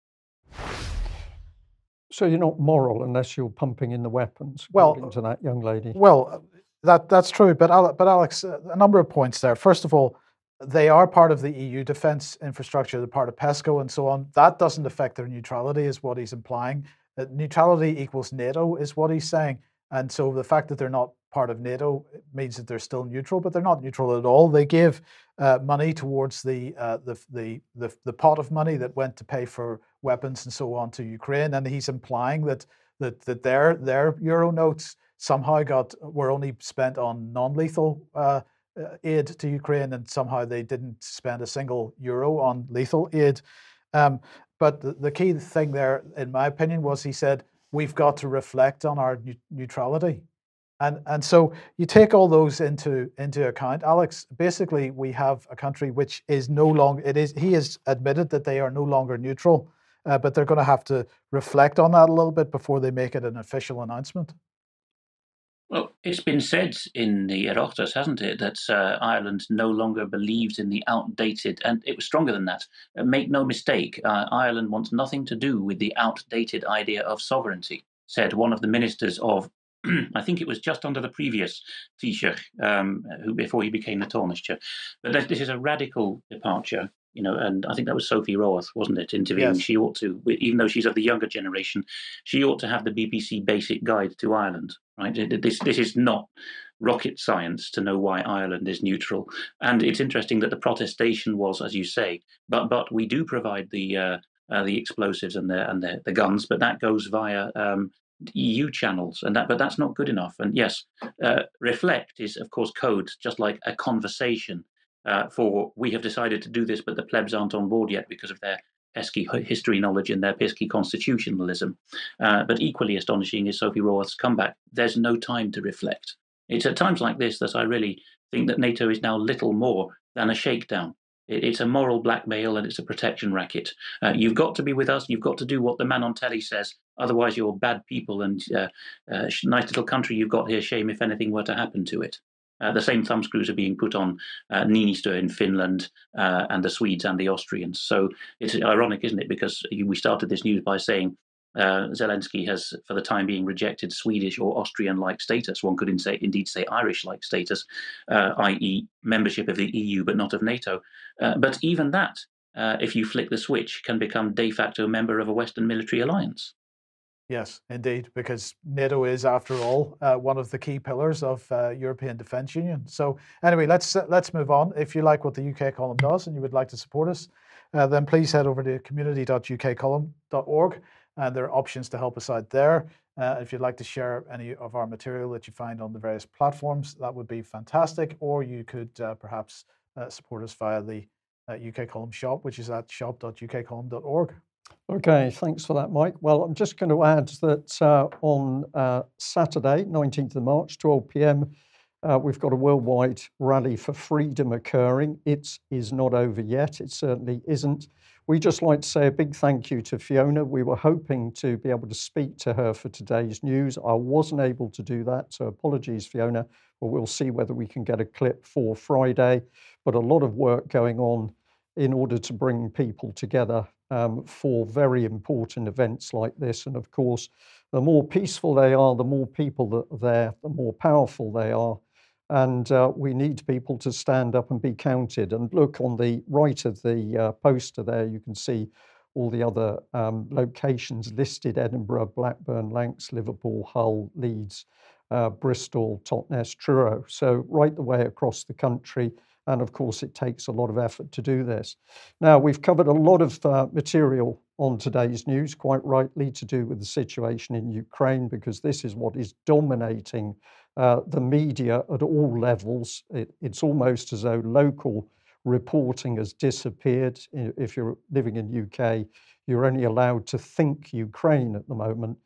So you're not moral unless you're pumping in the weapons, Well, to that young lady. Well, that that's true, but but Alex, uh, a number of points there. First of all, they are part of the EU defence infrastructure, they're part of PESCO and so on. That doesn't affect their neutrality, is what he's implying. Uh, neutrality equals NATO, is what he's saying. And so the fact that they're not part of NATO means that they're still neutral, but they're not neutral at all. They give uh, money towards the, uh, the, the the the pot of money that went to pay for weapons and so on to Ukraine, and he's implying that that that their their euro notes somehow got were only spent on non-lethal uh, uh, aid to Ukraine, and somehow they didn't spend a single euro on lethal aid. Um, but the, the key thing there, in my opinion, was he said we've got to reflect on our neu- neutrality, and and so you take all those into into account, Alex. Basically, we have a country which is no longer. It is he has admitted that they are no longer neutral, uh, but they're going to have to reflect on that a little bit before they make it an official announcement. Well, it's been said in the Oireachtas, hasn't it, that uh, Ireland no longer believes in the outdated, and it was stronger than that. Uh, make no mistake, uh, Ireland wants nothing to do with the outdated idea of sovereignty, said one of the ministers of, I think it was just under the previous Taoiseach, um, who before he became the Taoiseach. But this is a radical departure. You know, and I think that was Sophie Raworth, wasn't it, interviewing? Yes. She ought to, even though she's of the younger generation, she ought to have the BBC Basic Guide to Ireland. Right? This this is not rocket science to know why Ireland is neutral. And it's interesting that the protestation was, as you say, but but we do provide the uh, uh, the explosives and the and the, the guns, but that goes via um, EU channels, and that but that's not good enough. And yes, uh, reflect is of course code, just like a conversation. Uh, for we have decided to do this, but the plebs aren't on board yet because of their pesky history knowledge and their pesky constitutionalism. Uh, but equally astonishing is Sophie Raworth's comeback. There's no time to reflect. It's at times like this that I really think that NATO is now little more than a shakedown. it's a moral blackmail and it's a protection racket. Uh, you've got to be with us. You've got to do what the man on telly says. Otherwise, you're bad people and uh, uh, nice little country you've got here. Shame if anything were to happen to it. Uh, the same thumbscrews are being put on uh, Niinistö in Finland uh, and the Swedes and the Austrians. So it's ironic, isn't it? Because we started this news by saying uh, Zelensky has, for the time being, rejected Swedish or Austrian like status. One could say, indeed say Irish like status, uh, i.e., membership of the EU but not of NATO. Uh, but even that, uh, if you flick the switch, can become de facto member of a Western military alliance. Yes, indeed, because NATO is, after all, uh, one of the key pillars of uh, European Defence Union. So, anyway, let's let's move on. If you like what the UK column does and you would like to support us, then please head over to community.ukcolumn.org and there are options to help us out there. Uh, if you'd like to share any of our material that you find on the various platforms, that would be fantastic. Or you could uh, perhaps uh, support us via the UK uh, Column shop, which is at shop.ukcolumn.org. Okay, thanks for that, Mike. Well, I'm just going to add that uh, on uh, Saturday, 19th of March, 12 p.m., we've got a worldwide rally for freedom occurring. It is not over yet. It certainly isn't. We just like to say a big thank you to Fiona. We were hoping to be able to speak to her for today's news. I wasn't able to do that, so apologies, Fiona. But we'll see whether we can get a clip for Friday. But a lot of work going on in order to bring people together um, for very important events like this. And of course, the more peaceful they are, the more people that are there, the more powerful they are. And uh, we need people to stand up and be counted. And look on the right of the uh, poster there, you can see all the other um, locations listed Edinburgh, Blackburn, Lancs, Liverpool, Hull, Leeds, uh, Bristol, Totnes, Truro. So, right the way across the country. And of course, it takes a lot of effort to do this. Now, we've covered a lot of uh, material on today's news, quite rightly, to do with the situation in Ukraine, because this is what is dominating uh, the media at all levels. It, it's almost as though local reporting has disappeared. If you're living in UK, you're only allowed to think Ukraine at the moment.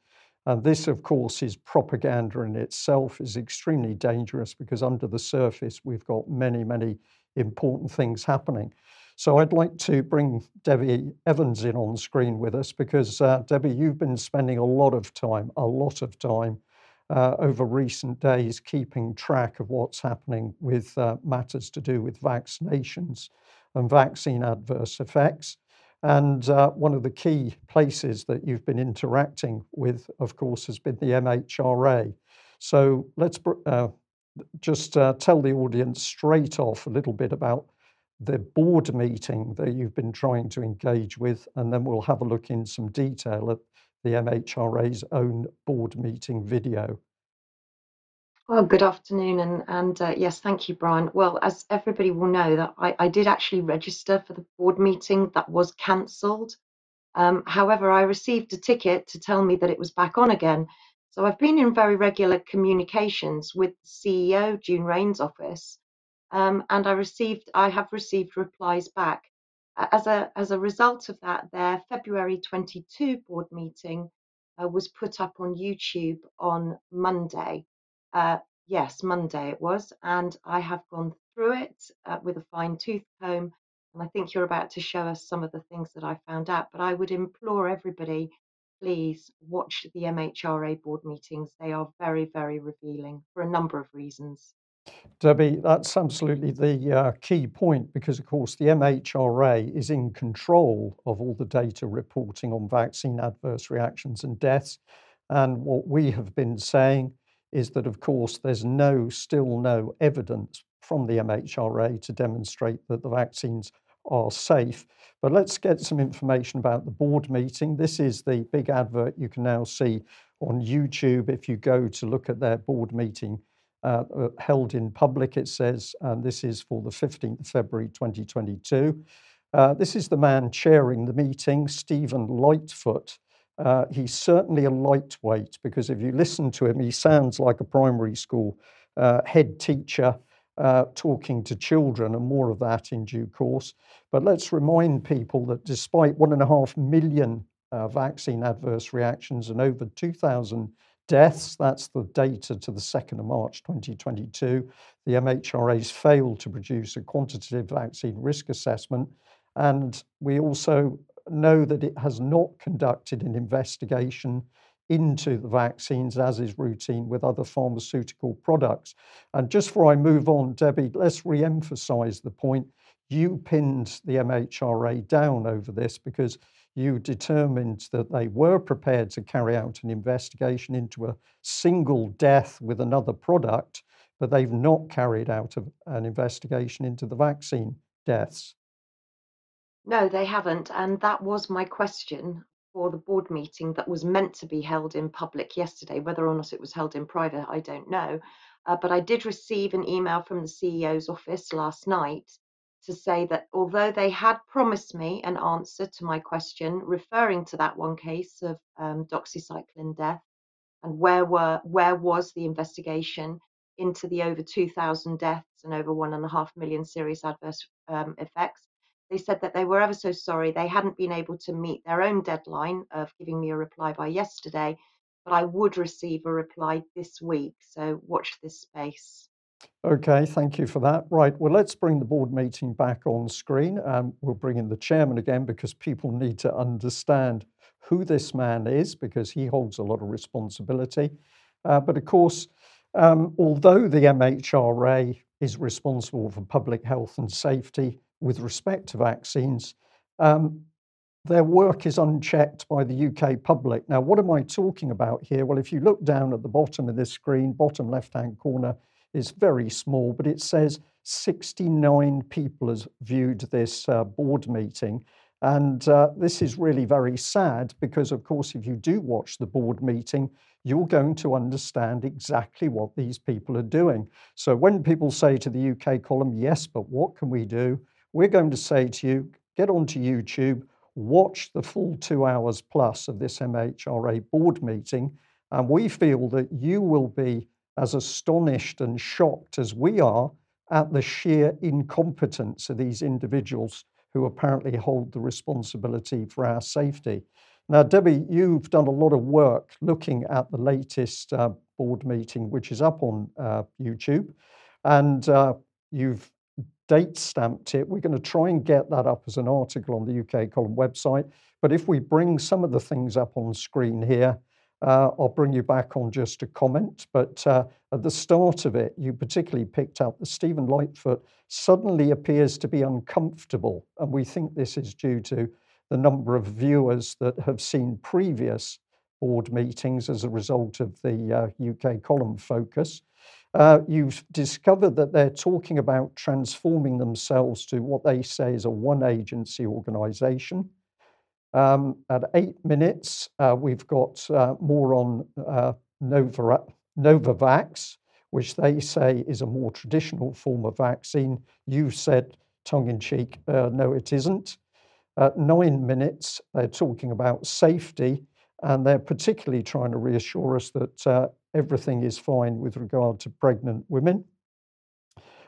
And this, of course, is propaganda in itself, is extremely dangerous because under the surface, we've got many, many important things happening. So I'd like to bring Debbie Evans in on screen with us because, uh, Debbie, you've been spending a lot of time, a lot of time uh, over recent days keeping track of what's happening with uh, matters to do with vaccinations and vaccine adverse effects. And uh, one of the key places that you've been interacting with, of course, has been the MHRA. So let's uh, just uh, tell the audience straight off a little bit about the board meeting that you've been trying to engage with, and then we'll have a look in some detail at the MHRA's own board meeting video. Well, good afternoon, and, and uh, yes, thank you, Brian. Well, as everybody will know, that I, I did actually register for the board meeting that was cancelled. Um, however, I received a ticket to tell me that it was back on again. So I've been in very regular communications with the CEO, June Raine's office, um, and I received I have received replies back. As a as a result of that, their February 22 board meeting uh, was put up on YouTube on Monday. Uh, yes, Monday it was, and I have gone through it uh, with a fine tooth comb. And I think you're about to show us some of the things that I found out. But I would implore everybody, please watch the MHRA board meetings. They are very, very revealing for a number of reasons. Debbie, that's absolutely the uh, key point because, of course, the MHRA is in control of all the data reporting on vaccine adverse reactions and deaths. And what we have been saying is that, of course, there's no, still no evidence from the MHRA to demonstrate that the vaccines are safe. But let's get some information about the board meeting. This is the big advert you can now see on YouTube if you go to look at their board meeting uh, uh, held in public, it says, and this is for the 15th of February 2022. Uh, this is the man chairing the meeting, Stephen Lightfoot. Uh, he's certainly a lightweight because if you listen to him, he sounds like a primary school uh, head teacher uh, talking to children, and more of that in due course. But let's remind people that despite one and a half million vaccine adverse reactions and over 2,000 deaths, that's the data to the 2nd of March 2022. The MHRA's failed to produce a quantitative vaccine risk assessment. And we also know that it has not conducted an investigation into the vaccines as is routine with other pharmaceutical products. And just before I move on, Debbie, let's re emphasize the point. You pinned the MHRA down over this because you determined that they were prepared to carry out an investigation into a single death with another product, but they've not carried out an investigation into the vaccine deaths. No, they haven't. And that was my question for the board meeting that was meant to be held in public yesterday. Whether or not it was held in private, I don't know. Uh, but I did receive an email from the CEO's office last night to say that although they had promised me an answer to my question referring to that one case of um, doxycycline death and where were where was the investigation into the over 2,000 deaths and over one and a half million serious adverse um, effects, they said that they were ever so sorry they hadn't been able to meet their own deadline of giving me a reply by yesterday, but I would receive a reply this week. So watch this space. Okay, thank you for that. Right, well, let's bring the board meeting back on screen. Um, we'll bring in the chairman again because people need to understand who this man is because he holds a lot of responsibility. Uh, but of course, um, although the MHRA is responsible for public health and safety, with respect to vaccines, um, their work is unchecked by the UK public. Now, what am I talking about here? Well, if you look down at the bottom of this screen, bottom left hand corner is very small, but it says 69 people has viewed this uh, board meeting. And uh, this is really very sad because, of course, if you do watch the board meeting, you're going to understand exactly what these people are doing. So when people say to the UK column, yes, but what can we do? We're going to say to you get onto YouTube, watch the full two hours plus of this MHRA board meeting, and we feel that you will be as astonished and shocked as we are at the sheer incompetence of these individuals who apparently hold the responsibility for our safety. Now, Debbie, you've done a lot of work looking at the latest uh, board meeting, which is up on uh, YouTube, and uh, you've date stamped it. We're going to try and get that up as an article on the UK column website. But if we bring some of the things up on screen here, uh, I'll bring you back on just a comment. But uh, at the start of it, you particularly picked up that Stephen Lightfoot suddenly appears to be uncomfortable. And we think this is due to the number of viewers that have seen previous board meetings as a result of the uh, UK column focus. Uh, you've discovered that they're talking about transforming themselves to what they say is a one agency organization. Um, at eight minutes, uh, we've got uh, more on uh, Nova, Novavax, which they say is a more traditional form of vaccine. You said, tongue in cheek, uh, no, it isn't. At nine minutes, they're talking about safety, and they're particularly trying to reassure us that uh, everything is fine with regard to pregnant women.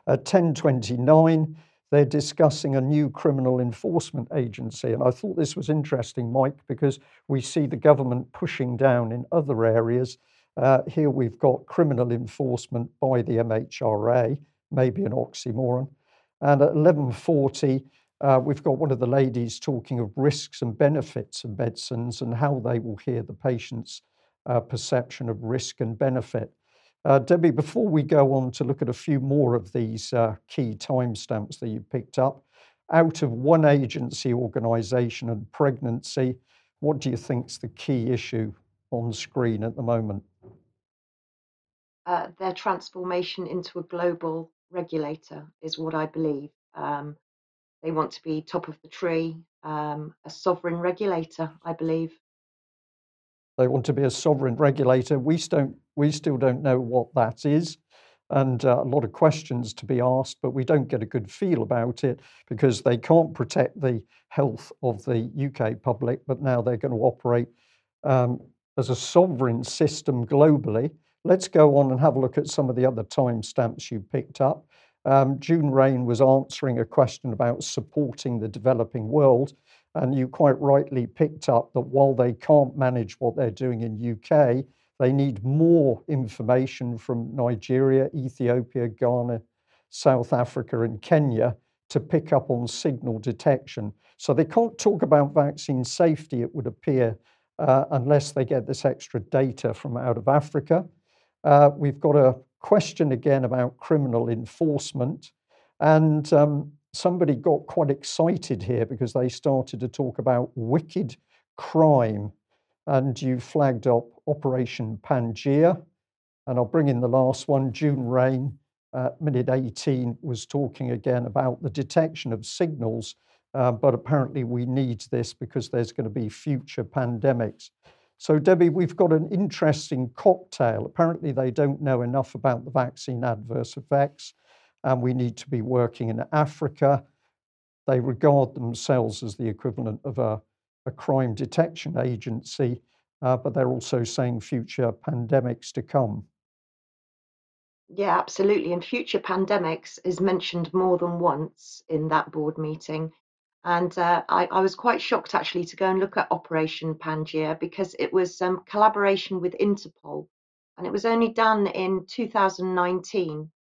At 1029, they're discussing a new criminal enforcement agency. And I thought this was interesting, Mike, because we see the government pushing down in other areas. Uh, here we've got criminal enforcement by the MHRA, maybe an oxymoron. And at 1140, uh, we've got one of the ladies talking of risks and benefits of medicines and how they will hear the patients uh, perception of risk and benefit. Uh, Debbie, before we go on to look at a few more of these uh, key timestamps that you picked up, out of one agency organisation and pregnancy, what do you think is the key issue on screen at the moment? Uh, their transformation into a global regulator is what I believe. Um, they want to be top of the tree, um, a sovereign regulator, I believe. They want to be a sovereign regulator. We, don't, we still don't know what that is, and uh, a lot of questions to be asked, but we don't get a good feel about it because they can't protect the health of the UK public, but now they're going to operate um, as a sovereign system globally. Let's go on and have a look at some of the other timestamps you picked up. Um, June Raine was answering a question about supporting the developing world. And you quite rightly picked up that while they can't manage what they're doing in UK, They need more information from Nigeria, Ethiopia, Ghana, South Africa, and Kenya to pick up on signal detection. So they can't talk about vaccine safety, it would appear, uh, unless they get this extra data from out of Africa. Uh, we've got a question again about criminal enforcement. And um, somebody got quite excited here because they started to talk about wicked crime. And you flagged up Operation Pangea. And I'll bring in the last one. June Raine, uh, minute 18, was talking again about the detection of signals. Uh, but apparently, we need this because there's going to be future pandemics. So, Debbie, we've got an interesting cocktail. Apparently, they don't know enough about the vaccine adverse effects, and we need to be working in Africa. They regard themselves as the equivalent of a, a crime detection agency, uh, but they're also saying future pandemics to come. Yeah, absolutely. And future pandemics is mentioned more than once in that board meeting. And uh, I, I, was quite shocked actually to go and look at Operation Pangea because it was um, collaboration with Interpol and it was only done in 2019.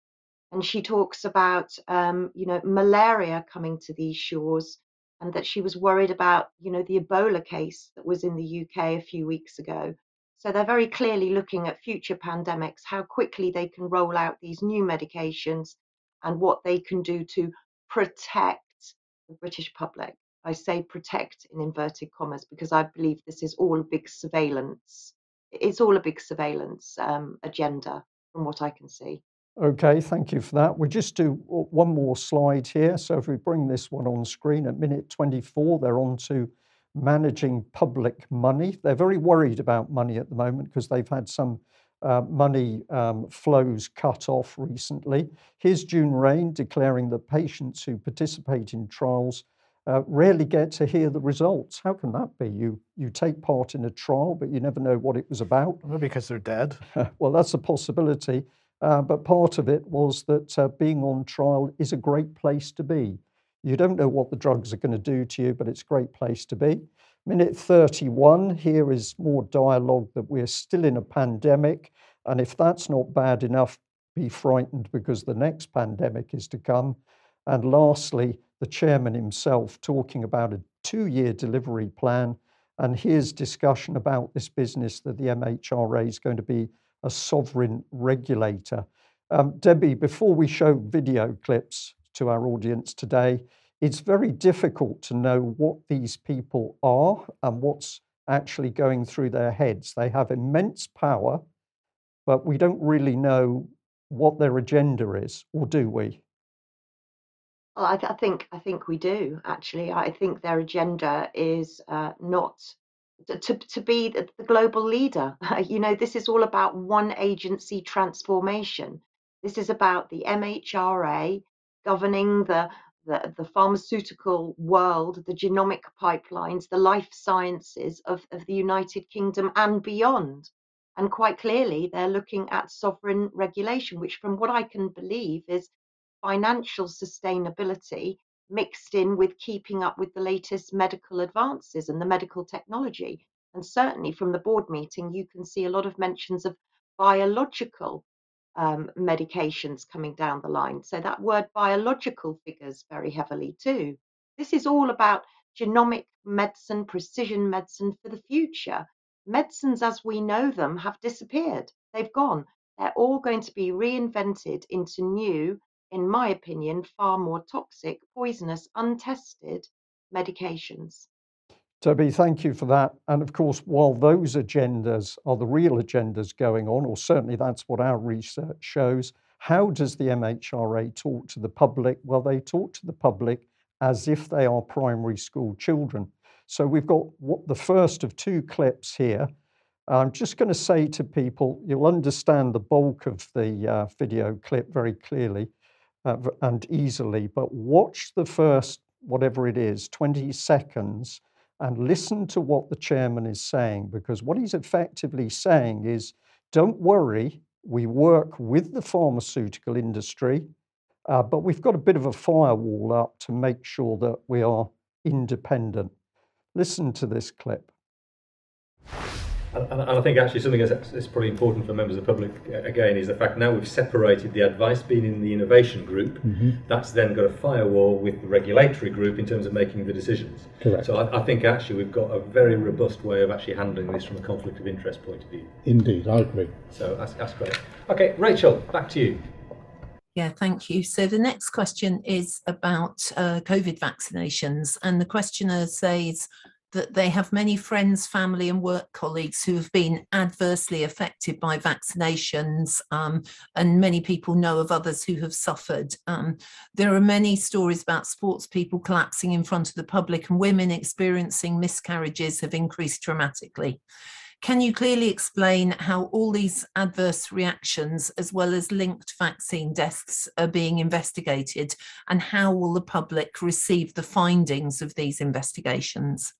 And she talks about, um, you know, malaria coming to these shores and that she was worried about, you know, the Ebola case that was in the UK a few weeks ago. So they're very clearly looking at future pandemics, how quickly they can roll out these new medications and what they can do to protect the British public. I say protect in inverted commas because I believe this is all a big surveillance. It's all a big surveillance um, agenda from what I can see. Okay, thank you for that. We'll just do one more slide here. So if we bring this one on screen at minute 24, they're on to managing public money. They're very worried about money at the moment because they've had some uh, money um, flows cut off recently. Here's June Raine declaring that patients who participate in trials uh, rarely get to hear the results. How can that be? You you take part in a trial, but you never know what it was about. Maybe because they're dead. well, that's a possibility. Uh, but part of it was that uh, being on trial is a great place to be. You don't know what the drugs are going to do to you, but it's a great place to be. Minute 31, here is more dialogue that we're still in a pandemic. And if that's not bad enough, be frightened because the next pandemic is to come. And lastly, the chairman himself talking about a two year delivery plan. And his discussion about this business that the MHRA is going to be a sovereign regulator. Um, Debbie, before we show video clips to our audience today, it's very difficult to know what these people are and what's actually going through their heads. They have immense power, but we don't really know what their agenda is, or do we? Well, I, I think I think we do actually. I think their agenda is uh, not to, to be the, global leader. you know, this is all about one agency transformation. This is about the MHRA governing the the, the pharmaceutical world, the genomic pipelines, the life sciences of, of the United Kingdom and beyond. And quite clearly, they're looking at sovereign regulation, which, from what I can believe, is financial sustainability mixed in with keeping up with the latest medical advances and the medical technology. And certainly from the board meeting, you can see a lot of mentions of biological um, medications coming down the line. So that word biological figures very heavily too. This is all about genomic medicine, precision medicine for the future. Medicines as we know them have disappeared. They've gone. They're all going to be reinvented into new, in my opinion, far more toxic, poisonous, untested medications. Toby, thank you for that. And of course, while those agendas are the real agendas going on, or certainly that's what our research shows, how does the MHRA talk to the public? Well, they talk to the public as if they are primary school children. So we've got what the first of two clips here. I'm just going to say to people, you'll understand the bulk of the uh, video clip very clearly uh, and easily, but watch the first, whatever it is, 20 seconds and listen to what the chairman is saying, because what he's effectively saying is don't worry, we work with the pharmaceutical industry, uh, but we've got a bit of a firewall up to make sure that we are independent. Listen to this clip. And, and, I think actually something that's, probably important for members of the public uh, again is the fact now we've separated the advice being in the innovation group. Mm-hmm. That's then got a firewall with the regulatory group in terms of making the decisions. Correct. So I, I, think actually we've got a very robust way of actually handling this from a conflict of interest point of view. Indeed, I agree. So that's, that's great. Okay, Rachel, back to you. Yeah, thank you. So the next question is about uh, COVID vaccinations, and the questioner says that they have many friends, family, and work colleagues who have been adversely affected by vaccinations, um, and many people know of others who have suffered. Um, there are many stories about sports people collapsing in front of the public, and women experiencing miscarriages have increased dramatically. Can you clearly explain how all these adverse reactions, as well as linked vaccine deaths, are being investigated, and how will the public receive the findings of these investigations?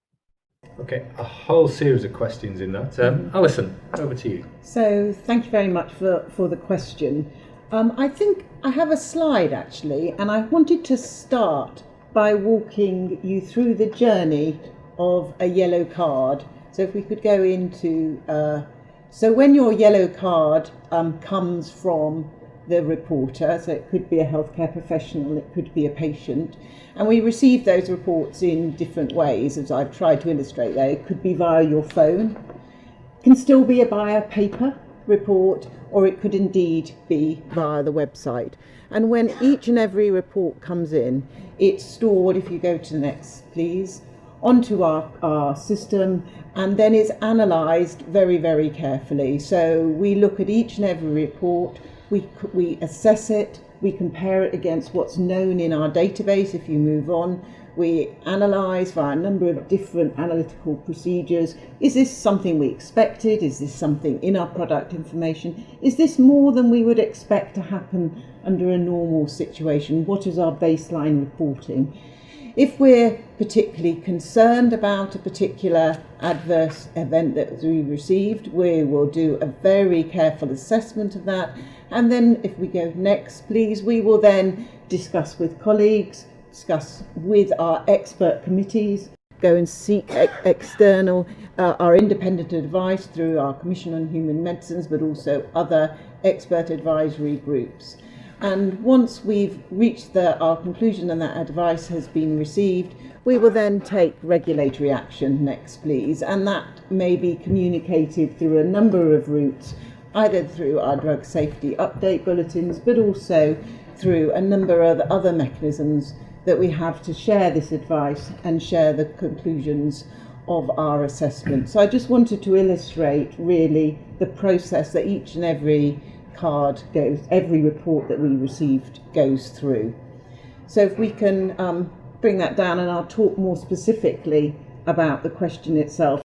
Okay, a whole series of questions in that. Um, Alison, over to you. So, thank you very much for, for the question. Um, I think I have a slide actually, and I wanted to start by walking you through the journey of a yellow card so if we could go into, uh, so when your yellow card um, comes from the reporter, so it could be a healthcare professional, it could be a patient, and we receive those reports in different ways, as I've tried to illustrate there. It could be via your phone, it can still be a via paper report, or it could indeed be via the website. And when each and every report comes in, it's stored, if you go to the next, please, onto our, our system and then it's analysed very, very carefully. So we look at each and every report, we, we assess it, we compare it against what's known in our database if you move on. We analyse via a number of different analytical procedures. Is this something we expected? Is this something in our product information? Is this more than we would expect to happen under a normal situation? What is our baseline reporting? If we're particularly concerned about a particular adverse event that we received, we will do a very careful assessment of that. And then, if we go next, please, we will then discuss with colleagues, discuss with our expert committees, go and seek ex- external, uh, our independent advice through our Commission on Human Medicines, but also other expert advisory groups. And once we've reached the, our conclusion and that advice has been received, we will then take regulatory action next, please. And that may be communicated through a number of routes, either through our drug safety update bulletins, but also through a number of other mechanisms that we have to share this advice and share the conclusions of our assessment. So I just wanted to illustrate really the process that each and every card goes, every report that we received goes through. So if we can um, bring that down, and I'll talk more specifically about the question itself.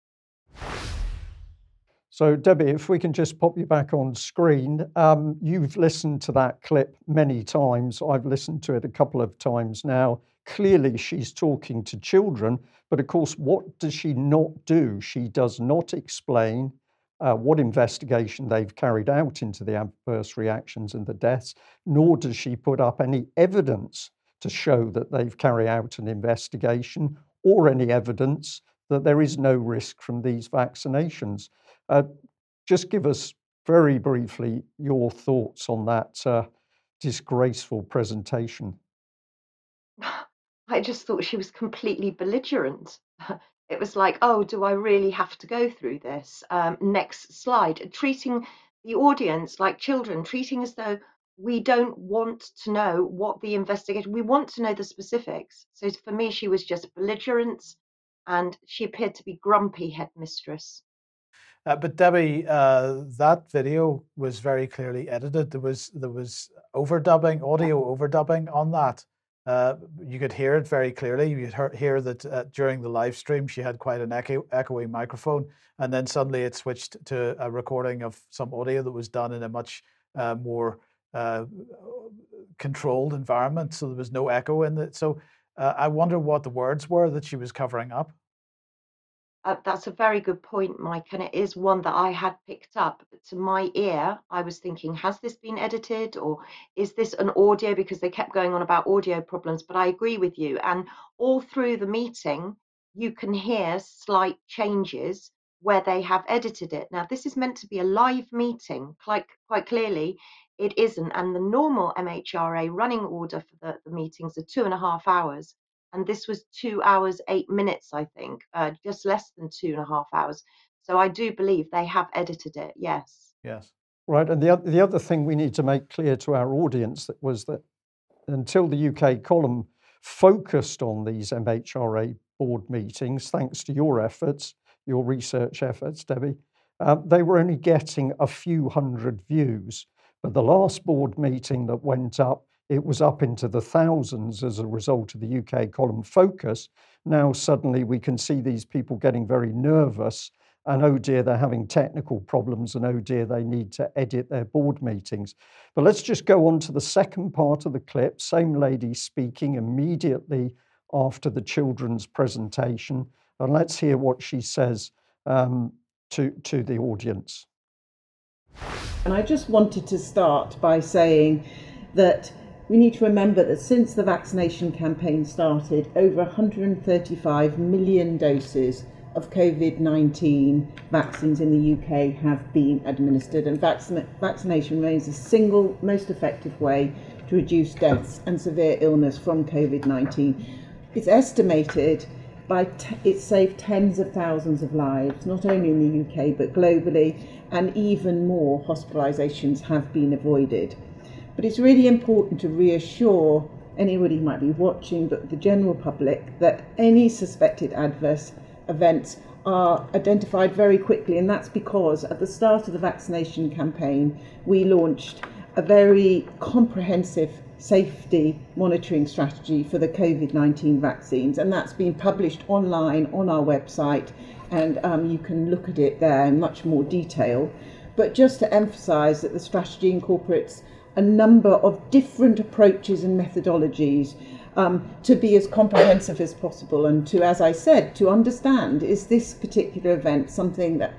So, Debbie, if we can just pop you back on screen, um, you've listened to that clip many times. I've listened to it a couple of times now. Clearly, she's talking to children, but of course, what does she not do? She does not explain uh, what investigation they've carried out into the adverse reactions and the deaths, nor does she put up any evidence to show that they've carried out an investigation or any evidence that there is no risk from these vaccinations. Uh, just give us very briefly your thoughts on that uh, disgraceful presentation. I just thought she was completely belligerent. it was like, oh, do I really have to go through this? Um, next slide. Treating the audience like children, treating as though we don't want to know what the investigation, we want to know the specifics. So for me, she was just belligerent and she appeared to be grumpy headmistress. Uh, but Debbie, uh, that video was very clearly edited. There was there was overdubbing, audio overdubbing on that. Uh, you could hear it very clearly. You could hear that uh, during the live stream, she had quite an echo, echoey microphone, and then suddenly it switched to a recording of some audio that was done in a much uh, more uh, controlled environment. So there was no echo in it. So uh, I wonder what the words were that she was covering up. Uh, that's a very good point, Mike, and it is one that I had picked up. To my ear, I was thinking, has this been edited or is this an audio? Because they kept going on about audio problems. But I agree with you. And all through the meeting, you can hear slight changes. where they have edited it. Now, this is meant to be a live meeting, quite, quite clearly, it isn't. And the normal MHRA running order for the, the meetings are two and a half hours. And this was two hours, eight minutes, I think, uh, just less than two and a half hours. So I do believe they have edited it, yes. Yes. Right. And the, the other thing we need to make clear to our audience that was that until the UK column focused on these MHRA board meetings, thanks to your efforts, your research efforts, Debbie, uh, they were only getting a few hundred views. But the last board meeting that went up, it was up into the thousands as a result of the UK column focus. Now, suddenly, we can see these people getting very nervous and oh dear, they're having technical problems, and oh dear, they need to edit their board meetings. But let's just go on to the second part of the clip. Same lady speaking immediately after the children's presentation, and let's hear what she says um, to, to the audience. And I just wanted to start by saying that we need to remember that since the vaccination campaign started, over 135 million doses of COVID 19 vaccines in the UK have been administered, and vaccina- vaccination remains the single most effective way to reduce deaths and severe illness from COVID 19. It's estimated by t- it saved tens of thousands of lives, not only in the UK but globally, and even more hospitalisations have been avoided. But it's really important to reassure anybody who might be watching, but the general public, that any suspected adverse events are identified very quickly, and that's because at the start of the vaccination campaign, we launched a very comprehensive safety monitoring strategy for the COVID 19 vaccines, and that's been published online on our website, and um, you can look at it there in much more detail. But just to emphasize that the strategy incorporates a number of different approaches and methodologies um, to be as comprehensive as possible and to, as I said, to understand is this particular event something that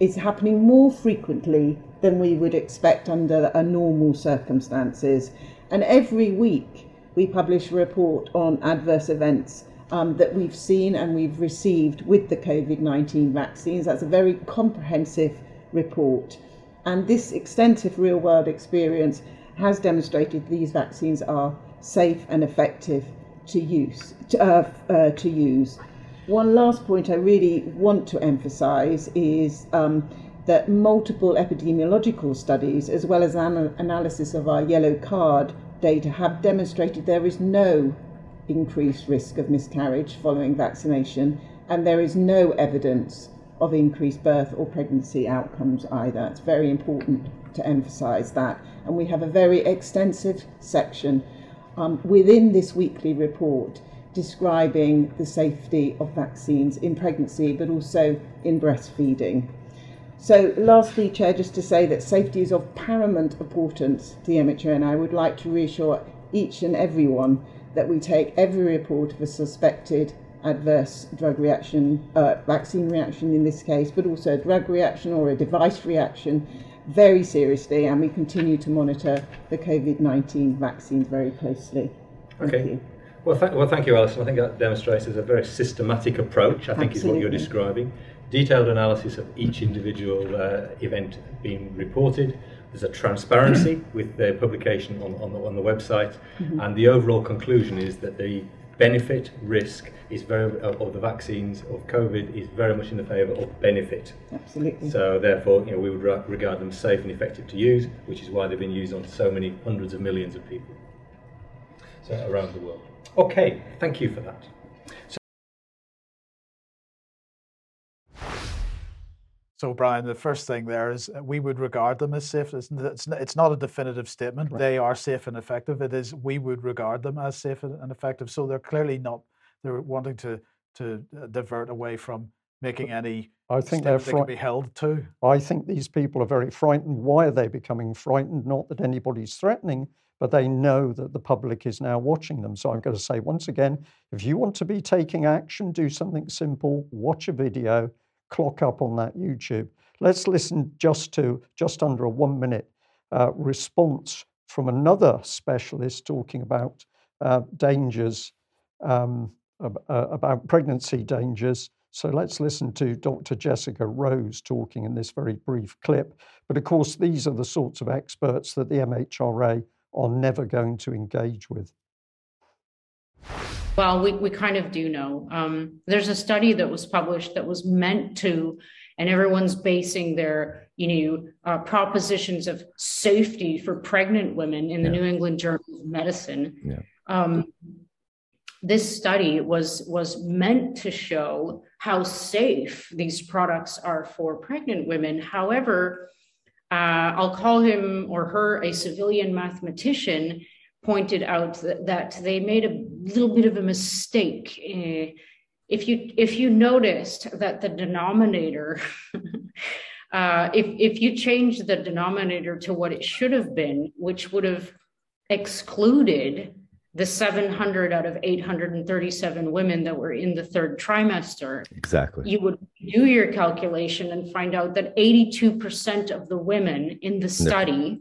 is happening more frequently than we would expect under a normal circumstances. And every week we publish a report on adverse events um, that we've seen and we've received with the COVID 19 vaccines. That's a very comprehensive report. And this extensive real world experience has demonstrated these vaccines are safe and effective to use. To, uh, uh, to use. One last point I really want to emphasise is um, that multiple epidemiological studies, as well as an analysis of our yellow card data, have demonstrated there is no increased risk of miscarriage following vaccination, and there is no evidence of increased birth or pregnancy outcomes either. It's very important to emphasise that. And we have a very extensive section um, within this weekly report describing the safety of vaccines in pregnancy but also in breastfeeding. So, lastly, Chair, just to say that safety is of paramount importance to the MHRA, and I would like to reassure each and everyone that we take every report of a suspected adverse drug reaction, uh, vaccine reaction in this case, but also a drug reaction or a device reaction very seriously, and we continue to monitor the COVID 19 vaccines very closely. Thank okay. You. Well, th- well, thank you, Alison. I think that demonstrates a very systematic approach, I think Absolutely. is what you're describing. Detailed analysis of each individual uh, event being reported. There's a transparency with the publication on, on, the, on the website, mm-hmm. and the overall conclusion is that the benefit risk is very uh, of the vaccines of COVID is very much in the favour of benefit. Absolutely. So therefore, you know, we would regard them safe and effective to use, which is why they've been used on so many hundreds of millions of people so around the world. Okay, thank you for that. So, Brian, the first thing there is uh, we would regard them as safe. It's, not a definitive statement. Right. They are safe and effective. It is we would regard them as safe and effective. So they're clearly not. They're wanting to to uh, divert away from making any. I think they're they can be held to. I think these people are very frightened. Why are they becoming frightened? Not that anybody's threatening, but they know that the public is now watching them. So I'm going to say once again, if you want to be taking action, do something simple. Watch a video clock up on that YouTube. Let's listen just to just under a one minute uh, response from another specialist talking about uh, dangers um, uh, about pregnancy dangers. So let's listen to Dr. Jessica Rose talking in this very brief clip. But of course, these are the sorts of experts that the MHRA are never going to engage with. Well, we, we kind of do know. Um, there's a study that was published that was meant to, and everyone's basing their, you know, uh, propositions of safety for pregnant women in the yeah. New England Journal of Medicine. Yeah. Um, this study was was meant to show how safe these products are for pregnant women. However, uh, I'll call him or her a civilian mathematician pointed out that, that they made a little bit of a mistake. Uh, if you if you noticed that the denominator, uh, if if you change the denominator to what it should have been, which would have excluded the 700 out of 837 women that were in the third trimester. Exactly. You would do your calculation and find out that 82% of the women in the study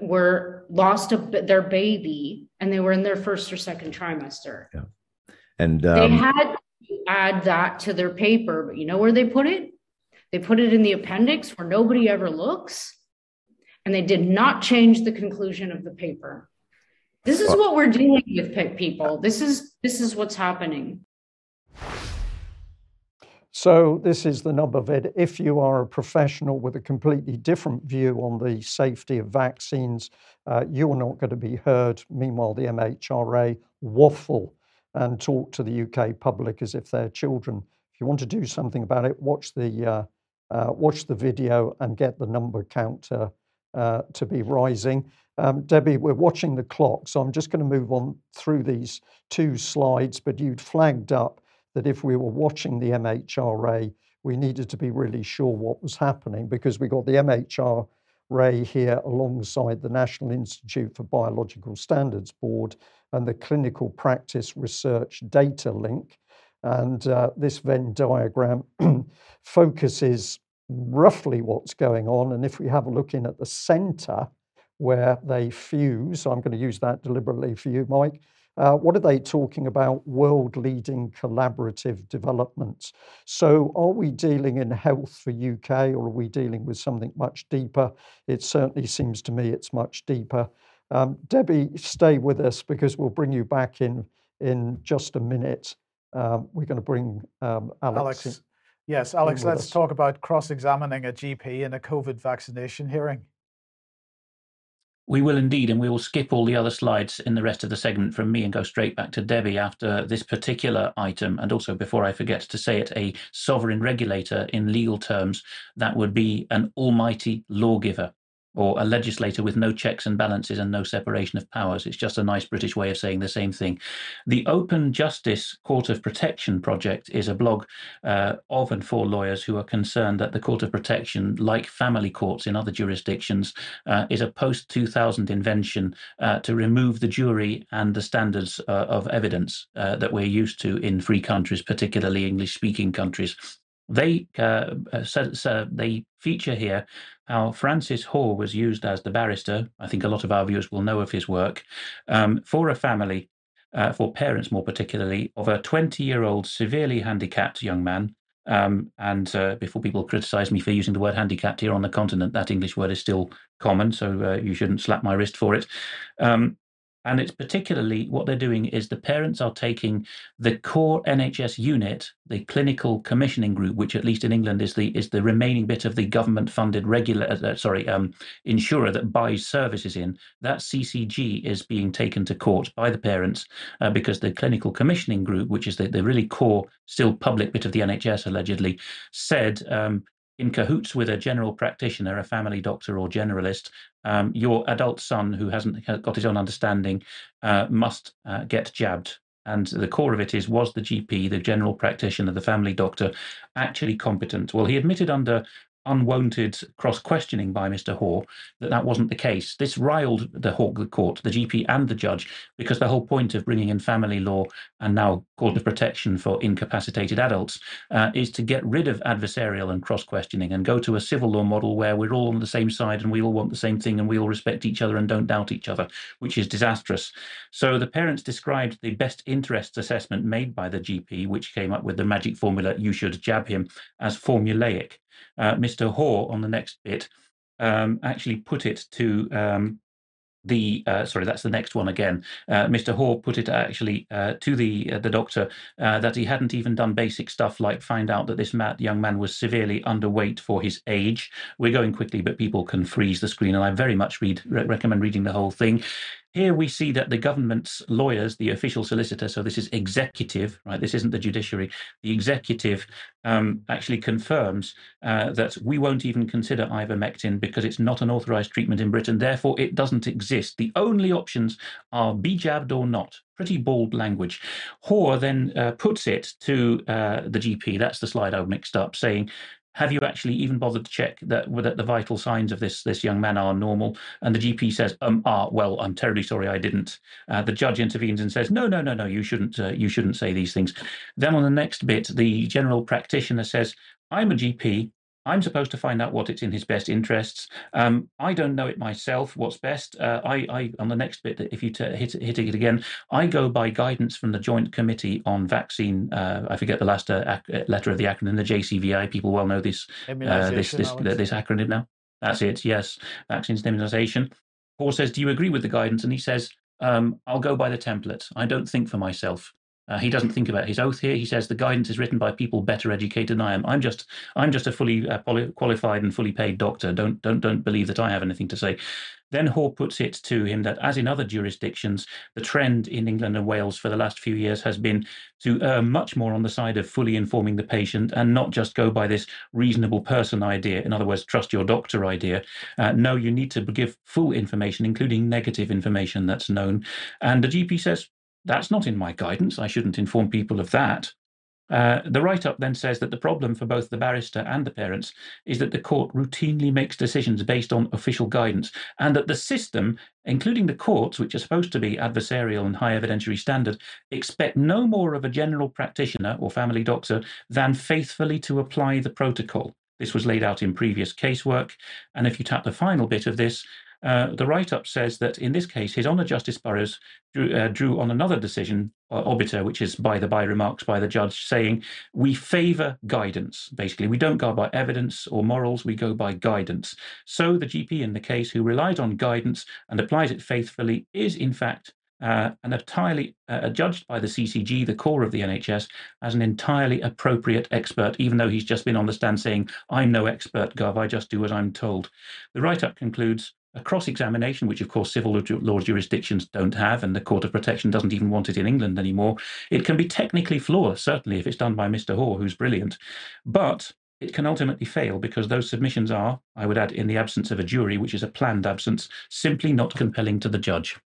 were lost a, their baby and they were in their first or second trimester. Yeah. And um, they had to add that to their paper, but you know where they put it? They put it in the appendix where nobody ever looks, and they did not change the conclusion of the paper. This is well, what we're dealing with, people. This is this is what's happening. So this is the number vid. If you are a professional with a completely different view on the safety of vaccines, uh, you're not going to be heard. Meanwhile, the MHRA waffle and talk to the UK public as if they're children. If you want to do something about it, watch the uh, uh, watch the video and get the number counter uh, to be rising. Um, Debbie, we're watching the clock, so I'm just going to move on through these two slides. But you'd flagged up that if we were watching the MHRA, we needed to be really sure what was happening because we got the MHRA here alongside the National Institute for Biological Standards Board and the Clinical Practice Research Datalink. And uh, this Venn diagram focuses roughly what's going on. And if we have a look in at the center where they fuse, I'm going to use that deliberately for you, Mike, uh, what are they talking about? World leading collaborative developments. So, are we dealing in health for UK or are we dealing with something much deeper? It certainly seems to me it's much deeper. Um, Debbie, stay with us because we'll bring you back in in just a minute. Um, we're going to bring um, Alex. Alex yes, Alex, let's us. talk about cross examining a GP in a COVID vaccination hearing. We will indeed, and we will skip all the other slides in the rest of the segment from me and go straight back to Debbie after this particular item. And also, before I forget to say it, a sovereign regulator in legal terms, that would be an almighty lawgiver or a legislator with no checks and balances and no separation of powers. It's just a nice British way of saying the same thing. The Open Justice Court of Protection project is a blog uh, of and for lawyers who are concerned that the Court of Protection, like family courts in other jurisdictions, uh, is a post 2000 invention uh, to remove the jury and the standards uh, of evidence uh, that we're used to in free countries, particularly English speaking countries. They uh, so, so they feature here how Francis Hoare was used as the barrister. I think a lot of our viewers will know of his work um, for a family, uh, for parents more particularly, of a 20 year old severely handicapped young man. Um, and uh, before people criticize me for using the word handicapped here on the continent, that English word is still common, so uh, you shouldn't slap my wrist for it. Um, and it's particularly what they're doing is the parents are taking the core NHS unit, the clinical commissioning group, which at least in England is the is the remaining bit of the government-funded regular uh, uh sorry um, insurer that buys services in. That CCG is being taken to court by the parents uh, because the clinical commissioning group, which is the, the really core, still public bit of the NHS allegedly, said um, in cahoots with a general practitioner, a family doctor or generalist, um, your adult son who hasn't got his own understanding uh, must uh, get jabbed. And the core of it is was the GP, the general practitioner, the family doctor, actually competent? Well, he admitted under unwanted cross questioning by Mr. Hoare that that wasn't the case. This riled the, the court, the GP, and the judge because the whole point of bringing in family law and now court of protection for incapacitated adults uh, is to get rid of adversarial and cross questioning and go to a civil law model where we're all on the same side and we all want the same thing and we all respect each other and don't doubt each other, which is disastrous. So the parents described the best interests assessment made by the GP, which came up with the magic formula, you should jab him, as formulaic uh, Mr. Hoare on the next bit um, actually put it to um, the uh, sorry that's the next one again uh, mr hoare put it actually uh, to the uh, the doctor uh, that he hadn't even done basic stuff like find out that this mad young man was severely underweight for his age we're going quickly but people can freeze the screen and i very much read re- recommend reading the whole thing here we see that the government's lawyers, the official solicitor, so this is executive, right? This isn't the judiciary. The executive um, actually confirms uh, that we won't even consider ivermectin because it's not an authorized treatment in Britain. Therefore, it doesn't exist. The only options are be jabbed or not. Pretty bold language. Hoare then uh, puts it to uh, the GP. That's the slide I mixed up, saying have you actually even bothered to check that that the vital signs of this this young man are normal? And the GP says, um, ah, well, I'm terribly sorry, I didn't. Uh, the judge intervenes and says, no, no, no, no, you shouldn't, uh, you shouldn't say these things. Then on the next bit, the general practitioner says, I'm a GP. I'm supposed to find out what it's in his best interests. Um, I don't know it myself. What's best? Uh, I, I, on the next bit, if you t- hit hit it again, I go by guidance from the Joint Committee on Vaccine. Uh, I forget the last uh, ac- letter of the acronym, the JCVI. People well know this uh, this this, this acronym now. That's it. Yes, vaccines immunization. Paul says, "Do you agree with the guidance?" And he says, um, "I'll go by the template. I don't think for myself." Uh, he doesn't think about his oath here. He says the guidance is written by people better educated than I am. I'm just I'm just a fully uh, qualified and fully paid doctor. Don't don't don't believe that I have anything to say. Then Hoare puts it to him that, as in other jurisdictions, the trend in England and Wales for the last few years has been to err much more on the side of fully informing the patient and not just go by this reasonable person idea. In other words, trust your doctor idea. Uh, no, you need to give full information, including negative information that's known. And the GP says, that's not in my guidance. I shouldn't inform people of that. Uh, the write up then says that the problem for both the barrister and the parents is that the court routinely makes decisions based on official guidance, and that the system, including the courts, which are supposed to be adversarial and high evidentiary standard, expect no more of a general practitioner or family doctor than faithfully to apply the protocol. This was laid out in previous casework. And if you tap the final bit of this, uh, the write up says that in this case, His Honour Justice Burrows drew, uh, drew on another decision, uh, obiter, which is by the by remarks by the judge, saying we favour guidance. Basically, we don't go by evidence or morals, we go by guidance. So the GP in the case who relies on guidance and applies it faithfully is, in fact, uh, and entirely uh, judged by the CCG, the core of the NHS, as an entirely appropriate expert, even though he's just been on the stand saying, I'm no expert, Gov, I just do as I'm told. The write up concludes a cross examination, which of course civil law jurisdictions don't have, and the Court of Protection doesn't even want it in England anymore. It can be technically flawless, certainly if it's done by Mr. Hoare, who's brilliant, but it can ultimately fail because those submissions are, I would add, in the absence of a jury, which is a planned absence, simply not compelling to the judge.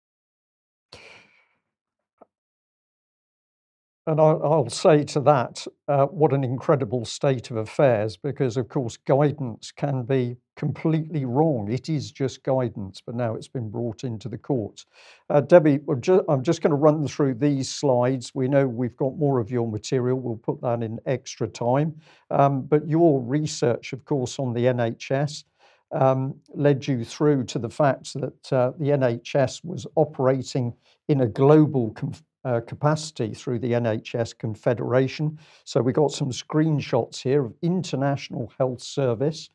And I'll say to that, uh, what an incredible state of affairs, because of course, guidance can be completely wrong. It is just guidance, but now it's been brought into the courts. Uh, Debbie, I'm just going to run through these slides. We know we've got more of your material, we'll put that in extra time. Um, but your research, of course, on the NHS. Um, led you through to the fact that uh, the NHS was operating in a global uh, capacity through the NHS Confederation. So we got some screenshots here of International Health Service.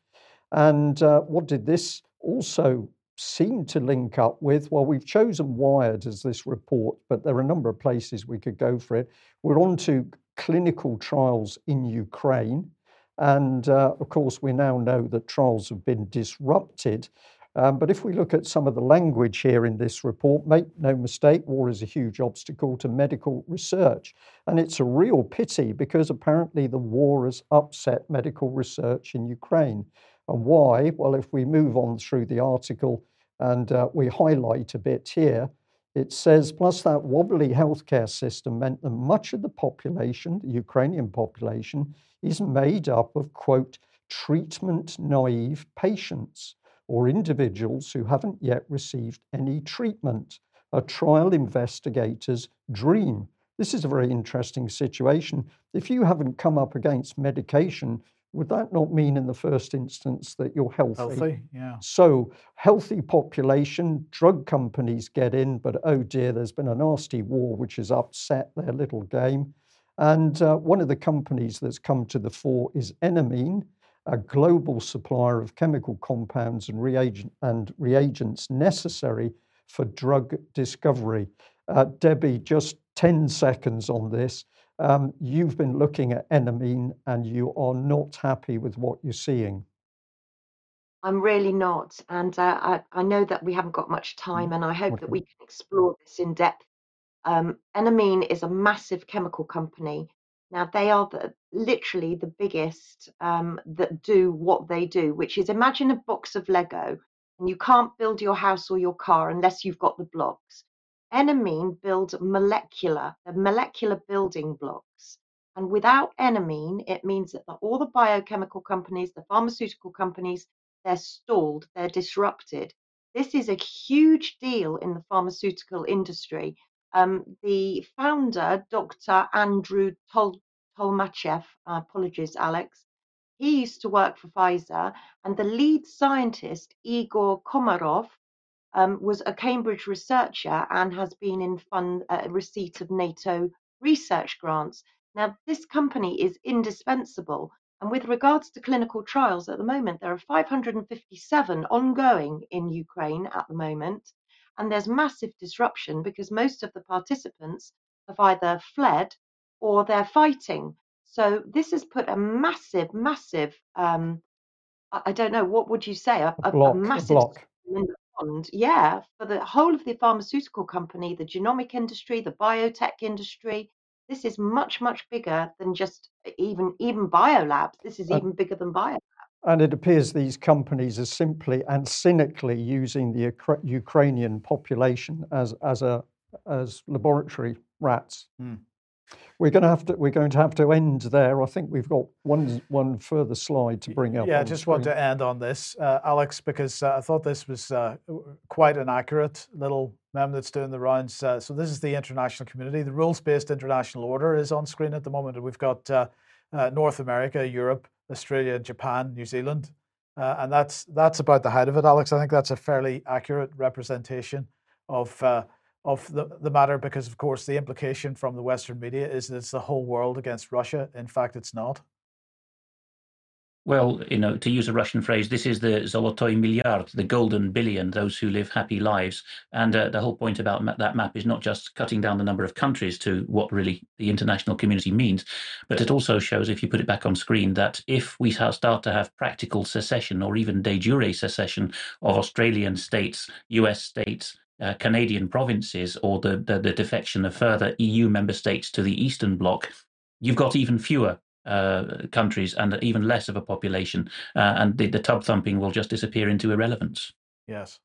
And uh, what did this also seem to link up with? Well, we've chosen Wired as this report, but there are a number of places we could go for it. We're on to clinical trials in Ukraine. And uh, of course, we now know that trials have been disrupted um, but if we look at some of the language here in this report, make no mistake, war is a huge obstacle to medical research. And it's a real pity because apparently the war has upset medical research in Ukraine. And why? Well, if we move on through the article and uh, we highlight a bit here, it says, plus that wobbly healthcare system meant that much of the population, the Ukrainian population, is made up of, quote, treatment naive patients or individuals who haven't yet received any treatment. A trial investigator's dream. This is a very interesting situation. If you haven't come up against medication, would that not mean in the first instance that you're healthy? Healthy, yeah. So, healthy population, drug companies get in, but oh dear, there's been a nasty war which has upset their little game. And uh, one of the companies that's come to the fore is Enamine, a global supplier of chemical compounds and, reagent, and reagents necessary for drug discovery. Uh, Debbie, just 10 seconds on this. Um, you've been looking at Enamine and you are not happy with what you're seeing. I'm really not. And uh, I, I know that we haven't got much time, and I hope Okay. that we can explore this in depth. Um, Enamine is a massive chemical company. Now, they are the, literally the biggest um, that do what they do, which is imagine a box of Lego, and you can't build your house or your car unless you've got the blocks. Enamine builds molecular, the molecular building blocks. And without enamine, it means that the, all the biochemical companies, the pharmaceutical companies, they're stalled, they're disrupted. This is a huge deal in the pharmaceutical industry. Um, the founder, Dr. Andrew Tol- Tolmachev, uh, apologies, Alex, he used to work for Pfizer, and the lead scientist, Igor Komarov, um, was a Cambridge researcher and has been in fund uh, receipt of NATO research grants. Now, this company is indispensable. And with regards to clinical trials, at the moment, there are 557 ongoing in Ukraine at the moment. And there's massive disruption because most of the participants have either fled or they're fighting. So this has put a massive, massive, um, I don't know, what would you say? A, A block, a massive block. storm pond, yeah, for the whole of the pharmaceutical company, the genomic industry, the biotech industry. This is much, much bigger than just even even biolabs. This is Uh, even bigger than bio. And it appears these companies are simply and cynically using the Ukra- Ukrainian population as, as, a, as laboratory rats. Hmm. We're going to have to we're going to have to end there. I think we've got one one further slide to bring up. Yeah, I just want to end on this, uh, Alex, because uh, I thought this was uh, quite an accurate little meme that's doing the rounds. Uh, so this is the international community. The rules-based international order is on screen at the moment, and we've got uh, uh, North America, Europe, Australia, Japan, New Zealand, uh, and that's that's about the height of it, Alex. I think that's a fairly accurate representation of. Uh, of the, the matter because of course the implication from the western media is that it's the whole world against russia in fact it's not Well, you know, to use a Russian phrase, this is the Zolotoy Milliard, the golden billion, those who live happy lives. And uh, the whole point about ma- that map is not just cutting down the number of countries to what really the international community means, but it also shows, if you put it back on screen, that if we start to have practical secession or even de jure secession of Australian states, US states, uh, Canadian provinces, or the, the, the defection of further EU member states to the Eastern Bloc, you've got even fewer uh, countries and even less of a population, uh, and the, the tub thumping will just disappear into irrelevance. yes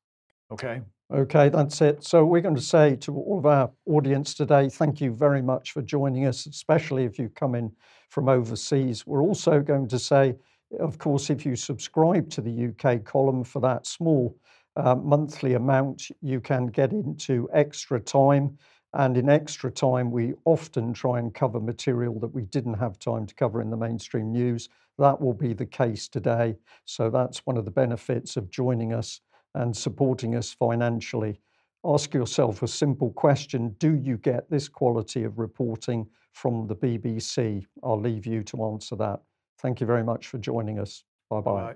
okay Okay, that's it. So we're going to say to all of our audience today, thank you very much for joining us, especially if you've come in from overseas. We're also going to say, of course, if you subscribe to the UK column for that small uh, monthly amount, you can get into extra time. And in extra time, we often try and cover material that we didn't have time to cover in the mainstream news. That will be the case today. So that's one of the benefits of joining us and supporting us financially. Ask yourself a simple question Do you get this quality of reporting from the BBC? I'll leave you to answer that. Thank you very much for joining us. Bye bye.